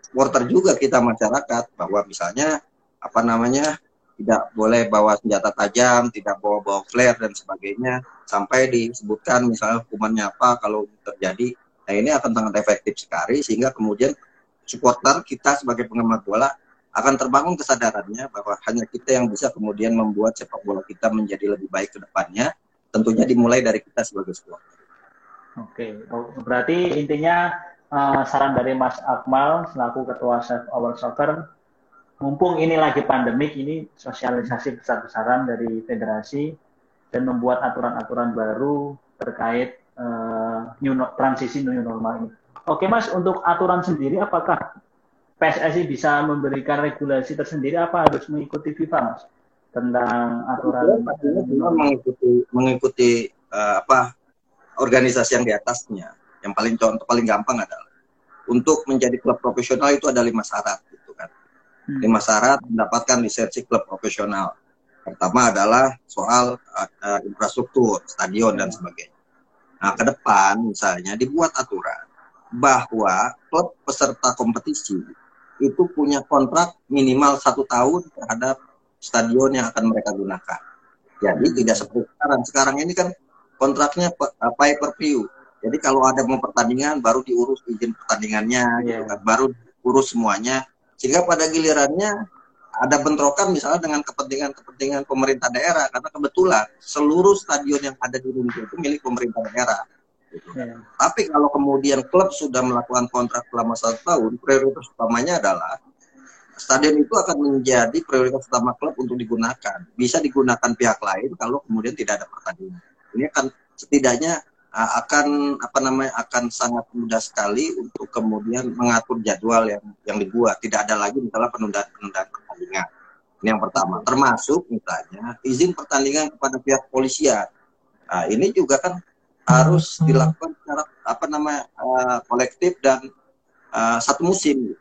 S2: supporter juga kita masyarakat bahwa misalnya apa namanya tidak boleh bawa senjata tajam, tidak bawa bawa flare dan sebagainya sampai disebutkan misalnya hukumannya apa kalau terjadi. Nah ini akan sangat efektif sekali sehingga kemudian supporter kita sebagai penggemar bola akan terbangun kesadarannya bahwa hanya kita yang bisa kemudian membuat sepak bola kita menjadi lebih baik ke depannya. Tentunya dimulai dari kita sebagai supporter.
S3: Oke, oh, berarti intinya uh, saran dari Mas Akmal selaku Ketua Chef Our Soccer mumpung ini lagi pandemik ini sosialisasi besar-besaran dari federasi dan membuat aturan-aturan baru terkait uh, new no, transisi new normal ini. Oke Mas, untuk aturan sendiri apakah PSSI bisa memberikan regulasi tersendiri apa harus mengikuti FIFA Mas tentang aturan
S2: ya, mengikuti mengikuti uh, apa organisasi yang di atasnya. Yang paling contoh paling gampang adalah untuk menjadi klub profesional itu ada lima syarat. Lima syarat mendapatkan lisensi klub profesional. Pertama adalah soal uh, infrastruktur, stadion dan sebagainya. Nah, ke depan misalnya dibuat aturan bahwa klub peserta kompetisi itu punya kontrak minimal satu tahun terhadap stadion yang akan mereka gunakan. Jadi tidak seperti sekarang. Sekarang ini kan kontraknya pay per view. Jadi kalau ada mau pertandingan baru diurus izin pertandingannya, yeah. gitu kan. baru urus semuanya sehingga pada gilirannya ada bentrokan misalnya dengan kepentingan-kepentingan pemerintah daerah karena kebetulan seluruh stadion yang ada di Indonesia itu milik pemerintah daerah. Gitu. Ya. Tapi kalau kemudian klub sudah melakukan kontrak selama satu tahun, prioritas utamanya adalah stadion itu akan menjadi prioritas utama klub untuk digunakan. Bisa digunakan pihak lain kalau kemudian tidak ada pertandingan. Ini akan setidaknya akan apa namanya akan sangat mudah sekali untuk kemudian mengatur jadwal yang yang dibuat. Tidak ada lagi misalnya penundaan penundaan pertandingan. Ini yang pertama. Termasuk misalnya izin pertandingan kepada pihak polisian nah, ini juga kan harus hmm. dilakukan secara apa namanya uh, kolektif dan uh, satu musim.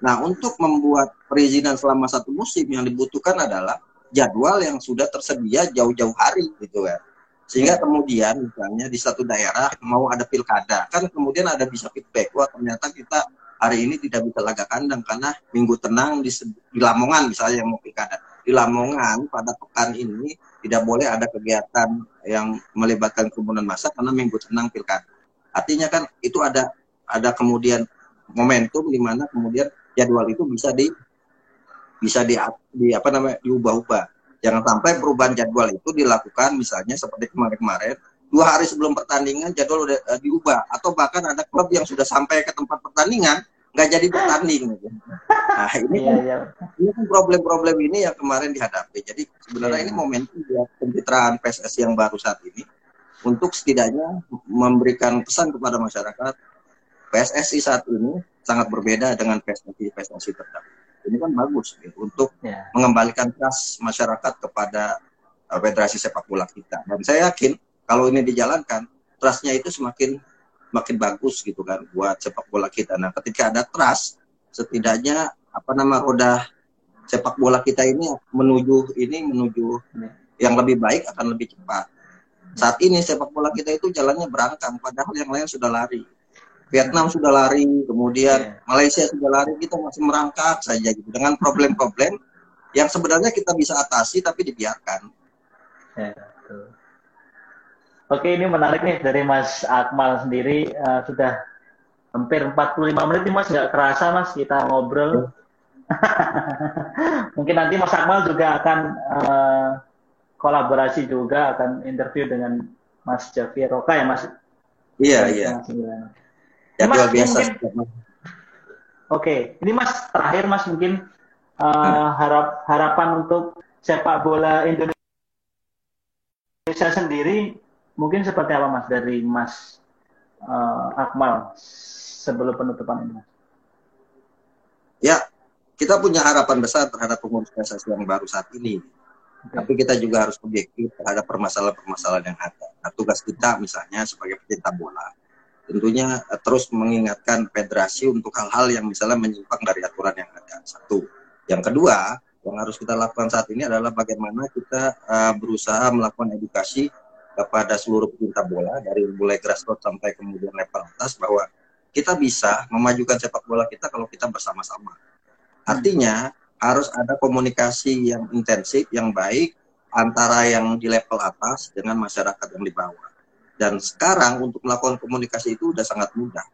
S2: Nah untuk membuat perizinan selama satu musim yang dibutuhkan adalah jadwal yang sudah tersedia jauh-jauh hari gitu kan sehingga kemudian misalnya di satu daerah mau ada pilkada, kan kemudian ada bisa feedback, wah ternyata kita hari ini tidak bisa laga kandang karena minggu tenang di, di Lamongan misalnya yang mau pilkada. Di Lamongan pada pekan ini tidak boleh ada kegiatan yang melibatkan kerumunan massa karena minggu tenang pilkada. Artinya kan itu ada ada kemudian momentum di mana kemudian jadwal itu bisa di bisa di, di apa namanya diubah-ubah Jangan sampai perubahan jadwal itu dilakukan misalnya seperti kemarin-kemarin dua hari sebelum pertandingan jadwal udah uh, diubah atau bahkan ada klub yang sudah sampai ke tempat pertandingan nggak jadi bertanding. Nah ini iya, iya. ini kan problem-problem ini yang kemarin dihadapi. Jadi sebenarnya iya. ini momentum buat pencitraan PSSI yang baru saat ini untuk setidaknya memberikan pesan kepada masyarakat PSSI saat ini sangat berbeda dengan PSSI PSSI terdahulu ini kan bagus gitu, untuk yeah. mengembalikan trust masyarakat kepada uh, federasi sepak bola kita. Dan saya yakin kalau ini dijalankan, trustnya itu semakin makin bagus gitu kan buat sepak bola kita. Nah, ketika ada trust, setidaknya apa nama roda sepak bola kita ini menuju ini menuju yang lebih baik akan lebih cepat. Saat ini sepak bola kita itu jalannya berangkang, padahal yang lain sudah lari. Vietnam sudah lari, kemudian yeah. Malaysia sudah lari, kita masih merangkak saja gitu dengan problem-problem yang sebenarnya kita bisa atasi tapi dibiarkan.
S3: Yeah, Oke, ini menarik nih dari Mas Akmal sendiri uh, sudah hampir 45 menit nih Mas, nggak kerasa Mas kita ngobrol. Yeah. *laughs* Mungkin nanti Mas Akmal juga akan uh, kolaborasi juga akan interview dengan Mas Javier Roka ya Mas.
S2: Iya, iya
S3: jadwal mas, biasa. Mungkin, Oke, ini Mas terakhir Mas mungkin uh, harap harapan untuk sepak bola Indonesia sendiri mungkin seperti apa Mas dari Mas uh, Akmal sebelum penutupan ini Mas?
S2: Ya, kita punya harapan besar terhadap pengurus PSSI yang baru saat ini. Okay. Tapi kita juga harus objektif terhadap permasalahan-permasalahan yang ada. Nah, tugas kita misalnya sebagai pecinta bola tentunya uh, terus mengingatkan federasi untuk hal-hal yang misalnya menyimpang dari aturan yang ada. Satu. Yang kedua, yang harus kita lakukan saat ini adalah bagaimana kita uh, berusaha melakukan edukasi kepada seluruh pecinta bola dari mulai grassroots sampai kemudian level atas bahwa kita bisa memajukan sepak bola kita kalau kita bersama-sama. Artinya harus ada komunikasi yang intensif, yang baik antara yang di level atas dengan masyarakat yang di bawah. Dan sekarang untuk melakukan komunikasi itu sudah sangat mudah.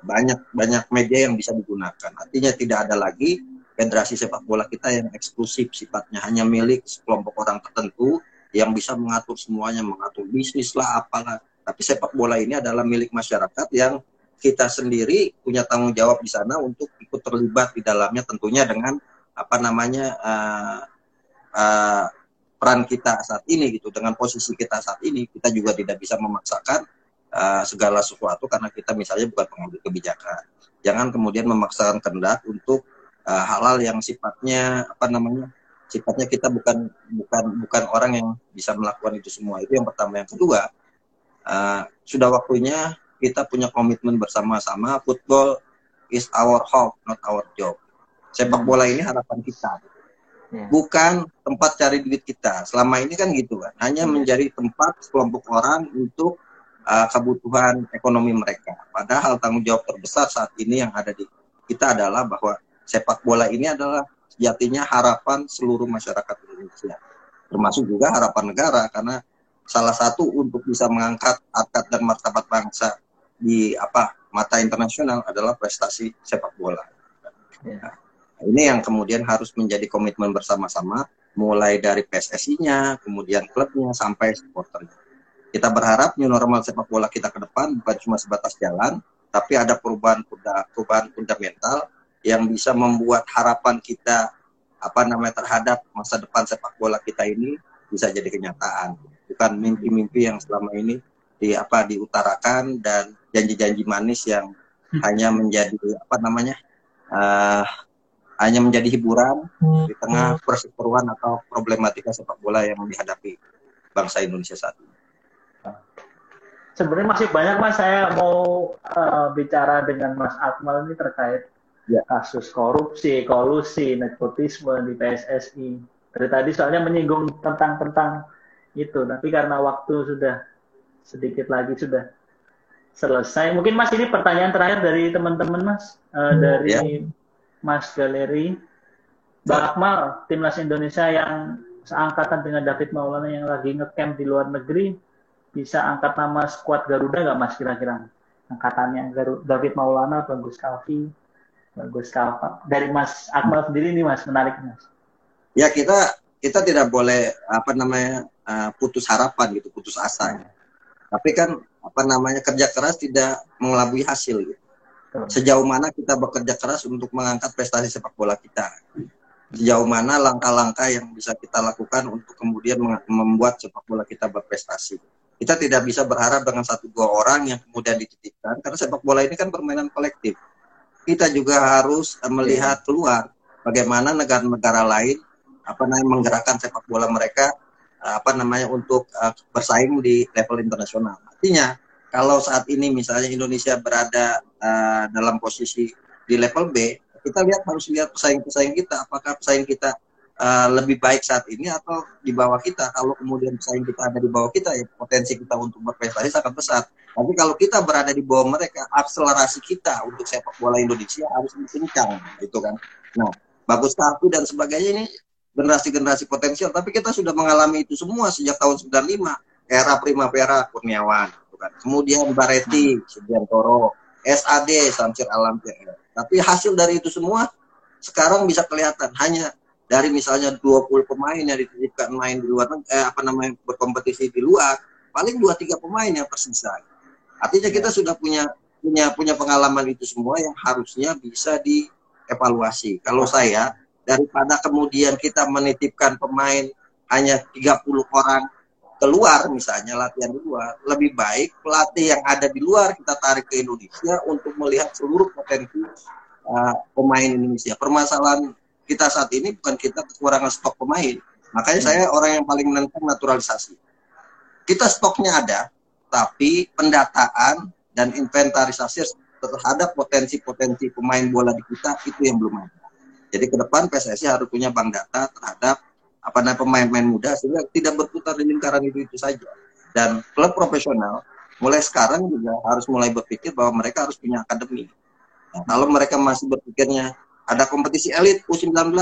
S2: Banyak banyak media yang bisa digunakan. Artinya tidak ada lagi federasi sepak bola kita yang eksklusif sifatnya hanya milik sekelompok orang tertentu yang bisa mengatur semuanya, mengatur bisnis lah apalah. Tapi sepak bola ini adalah milik masyarakat yang kita sendiri punya tanggung jawab di sana untuk ikut terlibat di dalamnya tentunya dengan apa namanya uh, uh, peran kita saat ini gitu dengan posisi kita saat ini kita juga tidak bisa memaksakan uh, segala sesuatu karena kita misalnya bukan pengambil kebijakan. Jangan kemudian memaksakan kehendak untuk uh, hal-hal yang sifatnya apa namanya sifatnya kita bukan bukan bukan orang yang bisa melakukan itu semua. Itu yang pertama. Yang kedua uh, sudah waktunya kita punya komitmen bersama-sama. Football is our hope not our job. Sepak bola ini harapan kita ya. bukan tempat cari duit kita selama ini kan gitu kan hanya ya. menjadi tempat sekelompok orang untuk uh, kebutuhan ekonomi mereka padahal tanggung jawab terbesar saat ini yang ada di kita adalah bahwa sepak bola ini adalah sejatinya harapan seluruh masyarakat Indonesia termasuk juga harapan negara karena salah satu untuk bisa mengangkat harkat dan martabat bangsa di apa mata internasional adalah prestasi sepak bola. Ya. Ini yang kemudian harus menjadi komitmen bersama-sama, mulai dari PSSI-nya, kemudian klubnya sampai supporternya. Kita berharap new normal sepak bola kita ke depan bukan cuma sebatas jalan, tapi ada perubahan perubahan fundamental yang bisa membuat harapan kita apa namanya terhadap masa depan sepak bola kita ini bisa jadi kenyataan bukan mimpi-mimpi yang selama ini di apa diutarakan dan janji-janji manis yang hmm. hanya menjadi apa namanya uh, hanya menjadi hiburan hmm. di tengah perseteruan atau problematika sepak bola yang dihadapi bangsa Indonesia saat ini.
S3: Sebenarnya masih banyak mas saya mau uh, bicara dengan Mas Akmal ini terkait ya. kasus korupsi, kolusi, nepotisme di PSSI. Dari tadi soalnya menyinggung tentang tentang itu, tapi karena waktu sudah sedikit lagi sudah selesai. Mungkin Mas ini pertanyaan terakhir dari teman-teman Mas uh, dari ya. Mas Galeri. Bang Akmal, timnas Indonesia yang seangkatan dengan David Maulana yang lagi ngecamp di luar negeri, bisa angkat nama skuad Garuda nggak Mas kira-kira? Angkatannya Garuda, David Maulana, Bagus Kalfi, Bagus Kalfa. Dari Mas Akmal sendiri nih Mas, menarik Mas.
S2: Ya kita kita tidak boleh apa namanya uh, putus harapan gitu, putus asa. Tapi kan apa namanya kerja keras tidak mengelabui hasil gitu. Sejauh mana kita bekerja keras untuk mengangkat prestasi sepak bola kita? Sejauh mana langkah-langkah yang bisa kita lakukan untuk kemudian membuat sepak bola kita berprestasi? Kita tidak bisa berharap dengan satu dua orang yang kemudian dititipkan karena sepak bola ini kan permainan kolektif. Kita juga harus eh, melihat keluar bagaimana negara-negara lain apa namanya menggerakkan sepak bola mereka apa namanya untuk uh, bersaing di level internasional. Artinya kalau saat ini misalnya Indonesia berada uh, dalam posisi di level B, kita lihat harus lihat pesaing-pesaing kita, apakah pesaing kita uh, lebih baik saat ini atau di bawah kita. Kalau kemudian pesaing kita ada di bawah kita, ya potensi kita untuk berprestasi sangat besar. Tapi kalau kita berada di bawah mereka, akselerasi kita untuk sepak bola Indonesia harus kencang, gitu kan. Nah, bagus satu dan sebagainya ini generasi-generasi potensial, tapi kita sudah mengalami itu semua sejak tahun 95, era Primavera Kurniawan, kan. kemudian Bareti, Sugiantoro, SAD, Samsir Alam, tapi hasil dari itu semua sekarang bisa kelihatan. Hanya dari misalnya 20 pemain yang dititipkan main di luar eh, apa namanya berkompetisi di luar paling dua tiga pemain yang tersisa artinya kita sudah punya punya punya pengalaman itu semua yang harusnya bisa dievaluasi. Kalau saya daripada kemudian kita menitipkan pemain hanya 30 orang keluar misalnya latihan di luar lebih baik pelatih yang ada di luar kita tarik ke Indonesia untuk melihat seluruh potensi uh, pemain Indonesia. Permasalahan kita saat ini bukan kita kekurangan stok pemain. Makanya hmm. saya orang yang paling menentang naturalisasi. Kita stoknya ada tapi pendataan dan inventarisasi terhadap potensi-potensi pemain bola di kita itu yang belum ada. Jadi ke depan PSSI harus punya bank data terhadap apa namanya pemain-pemain muda sehingga tidak berputar di lingkaran itu itu saja. dan klub profesional mulai sekarang juga harus mulai berpikir bahwa mereka harus punya akademi. Nah, kalau mereka masih berpikirnya ada kompetisi elit U19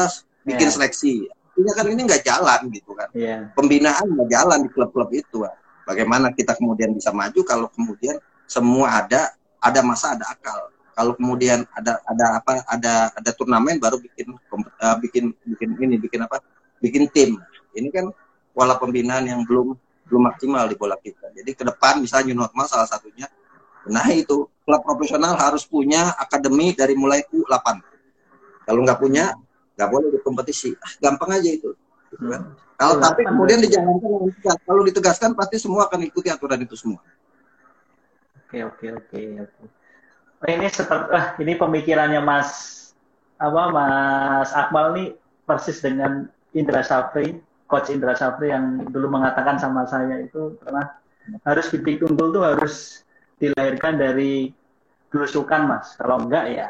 S2: bikin
S3: Yeah.
S2: seleksi, artinya kan ini nggak jalan gitu kan.
S3: Iya.
S2: Pembinaan nggak jalan di klub-klub itu. Pak. Bagaimana kita kemudian bisa maju kalau kemudian semua ada ada masa ada akal. Kalau kemudian ada ada apa ada ada turnamen baru bikin eh, bikin bikin ini bikin apa bikin tim. Ini kan pola pembinaan yang belum belum maksimal di bola kita. Jadi ke depan misalnya new normal salah satunya. Nah itu klub profesional harus punya akademi dari mulai U8. Kalau nggak punya nggak boleh berkompetisi. Ah, gampang aja itu. Gitu kan. Kalau
S3: U8
S2: tapi kemudian dijalankan dengan. Kalau ditegaskan pasti semua akan ikuti aturan itu semua.
S3: Oke oke oke oke. Oh, ini seperti ah, ini pemikirannya Mas apa Mas Akmal nih persis dengan Indra Safri, Coach Indra Safri yang dulu mengatakan sama saya itu pernah harus titik tunggul tuh harus dilahirkan dari belusukan Mas. Kalau enggak ya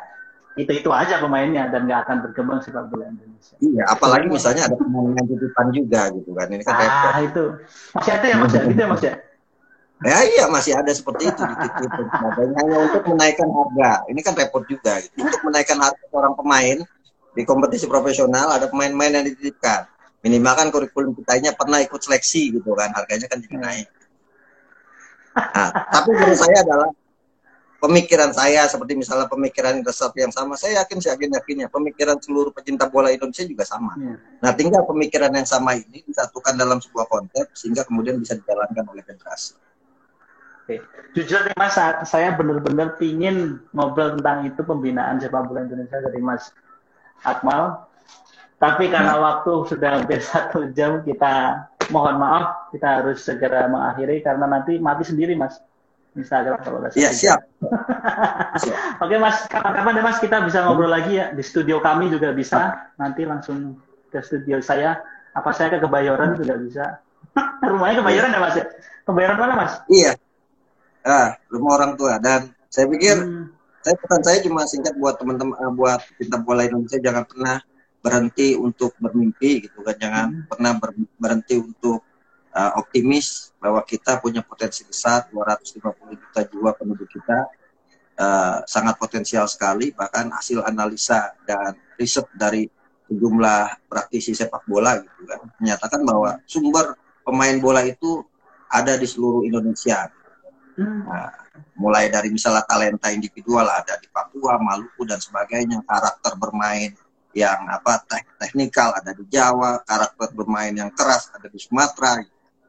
S3: itu itu aja pemainnya dan nggak akan berkembang sepak bola Indonesia.
S2: Iya, apalagi misalnya ada pemain yang titipan juga gitu kan. Ini kan.
S3: Ah itu masih ada ya Mas ya, gitu ya Mas ya.
S2: Ya iya masih ada seperti itu dan sebagainya hanya untuk menaikkan harga. Ini kan repot juga gitu. Untuk menaikkan harga seorang pemain di kompetisi profesional ada pemain-pemain yang dititipkan. Minimal kan kurikulum kitanya pernah ikut seleksi gitu kan, harganya kan jadi naik. Nah, tapi menurut saya adalah pemikiran saya seperti misalnya pemikiran resep yang sama, saya yakin saya yakin yakinnya pemikiran seluruh pecinta bola Indonesia juga sama.
S3: Iya.
S2: Nah, tinggal pemikiran yang sama ini disatukan dalam sebuah konsep sehingga kemudian bisa dijalankan oleh federasi.
S3: Oke. Jujur nih Mas, saya benar-benar pingin ngobrol tentang itu pembinaan sepak bola Indonesia dari Mas Akmal. Tapi karena waktu sudah hampir *laughs* satu jam, kita mohon maaf, kita harus segera mengakhiri karena nanti mati sendiri Mas. Instagram kalau udah
S2: Iya,
S3: satu
S2: siap. Siap. *laughs*
S3: Oke Mas, kapan-kapan deh Mas kita bisa ngobrol lagi ya di studio kami juga bisa. Nanti langsung ke studio saya. Apa saya ke Kebayoran juga bisa. *laughs* Rumahnya Kebayoran ya Mas? ya? Kebayoran mana Mas?
S2: Iya. Ah, rumah orang tua dan saya pikir
S3: Hmm.
S2: Saya pesan saya cuma singkat buat teman-teman eh, buat pecinta bola Indonesia jangan pernah berhenti untuk bermimpi gitu kan jangan
S3: Hmm.
S2: pernah ber- berhenti untuk eh, optimis bahwa kita punya potensi besar 250 juta jiwa penduduk kita eh, sangat potensial sekali bahkan hasil analisa dan riset dari sejumlah praktisi sepak bola gitu kan menyatakan bahwa sumber pemain bola itu ada di seluruh Indonesia. Nah, mulai dari misalnya talenta individual ada di Papua, Maluku dan sebagainya, karakter bermain yang apa tek- teknikal ada di Jawa, karakter bermain yang keras ada di Sumatera.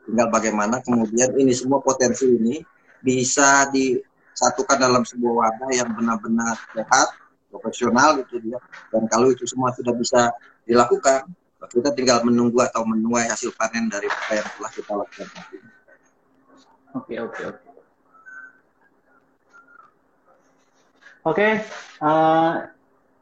S2: Tinggal bagaimana kemudian ini semua potensi ini bisa disatukan dalam sebuah wadah yang benar-benar sehat, profesional itu dia. Dan kalau itu semua sudah bisa dilakukan, kita tinggal menunggu atau menuai hasil panen dari apa yang telah kita lakukan.
S3: Oke, oke, oke. Oke, eh,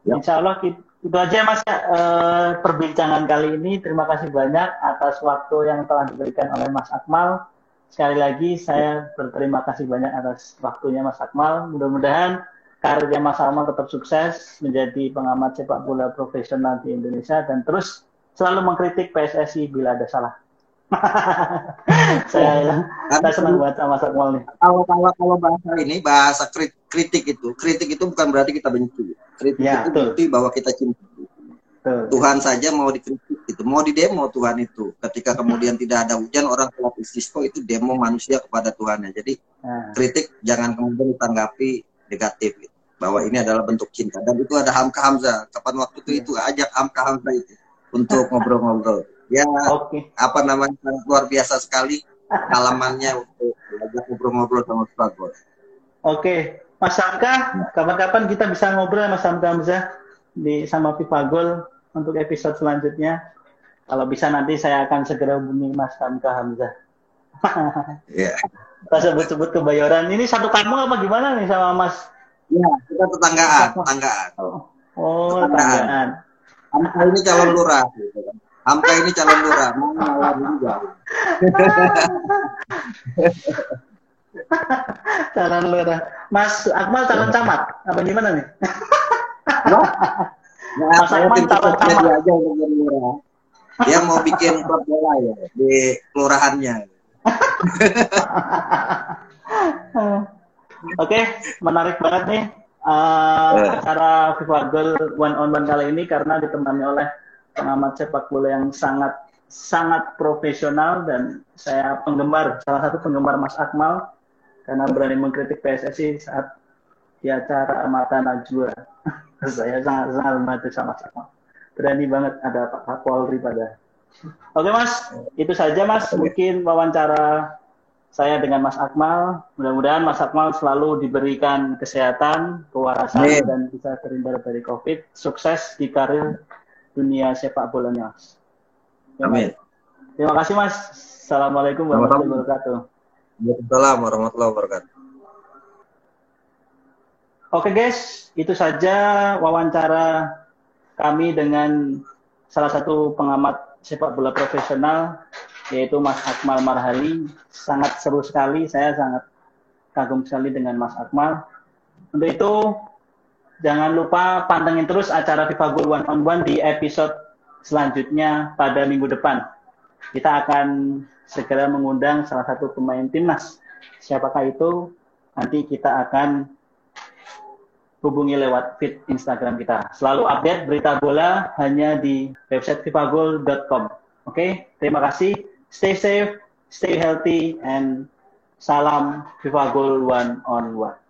S2: Ya.
S3: insya Allah itu aja Mas ya, eh, perbincangan kali ini. Terima kasih banyak atas waktu yang telah diberikan oleh Mas Akmal. Sekali lagi saya berterima kasih banyak atas waktunya Mas Akmal. Mudah-mudahan karirnya Mas Akmal tetap sukses menjadi pengamat sepak bola profesional di Indonesia dan terus selalu mengkritik PSSI bila ada salah. *laughs* saya, saya senang banget sama Mas Akmal nih.
S2: kalau kalau kalau bahasa ini bahasa kri- kritik itu. Kritik itu bukan berarti kita benci. Kritik
S3: Ya,
S2: itu
S3: betul.
S2: bukti bahwa kita cinta.
S3: Tuh.
S2: Tuhan saja mau dikritik itu mau didemo Tuhan itu. Ketika kemudian tidak ada hujan orang istisqa itu demo manusia kepada Tuhannya. Jadi
S3: Nah,
S2: kritik jangan kemudian ditanggapi negatif gitu. bahwa ini adalah bentuk cinta. Dan itu ada Hamka Hamzah. Kapan waktu itu itu ajak Hamka Hamzah itu untuk ngobrol-ngobrol. Ya
S3: Oke.
S2: apa namanya luar biasa sekali halamannya untuk ngobrol-ngobrol sama Ustaz.
S3: Oke, Mas Hamka, kapan-kapan kita bisa ngobrol Mas Hamka Hamzah di sama Pipagol untuk episode selanjutnya. Kalau bisa nanti saya akan segera hubungi Mas Hamka Hamzah. *laughs*
S2: Iya.
S3: Kita sebut-sebut kebayoran. Ini satu kampung apa gimana nih sama Mas?
S2: Ya, kita tetanggaan, tetanggaan.
S3: Oh, oh
S2: Tetanggaan. Hamka ini calon lurah. Gitu. kan. Hamka ini calon lurah, mau juga. *laughs* *laughs*
S3: Calon lurah. Mas Akmal calon camat. Apa gimana nih?
S2: Nah, *laughs*
S3: Mas Akmal
S2: suksesnya
S3: camat.
S2: aja untuk jadi lurah. Dia mau bikin *laughs* klub bola ya di kelurahannya.
S3: Oke, menarik banget nih uh, acara FIFA Goal One on One kali ini karena ditemani oleh pengamat sepak bola yang sangat sangat profesional dan saya penggemar salah satu penggemar Mas Akmal karena berani mengkritik PSSI saat di acara Mata Najwa. *laughs* saya sangat sangat membantu sama Mas Akmal. Berani banget ada Pak Kapolri pada. Oke Mas, itu saja Mas mungkin wawancara saya dengan Mas Akmal. Mudah-mudahan Mas Akmal selalu diberikan kesehatan, kewarasan, Amin. dan bisa terhindar dari COVID. Sukses di karir dunia sepak bolanya, Mas.
S2: Amin.
S3: Terima kasih, Mas. Assalamualaikum warahmatullahi wabarakatuh.
S2: Waalaikumsalam warahmatullahi wabarakatuh.
S3: Oke guys, itu saja wawancara kami dengan salah satu pengamat sepak bola profesional yaitu Mas Akmal Marhali. Sangat seru sekali, saya sangat kagum sekali dengan Mas Akmal. Untuk itu, jangan lupa pantengin terus acara FIFA Goal One on One di episode selanjutnya pada minggu depan. Kita akan segera mengundang salah satu pemain timnas. Siapakah itu? Nanti kita akan hubungi lewat feed Instagram kita. Selalu update berita bola hanya di website fifagol.com. Oke, okay? terima kasih stay safe, stay healthy, and salam FIFA Goal one on one.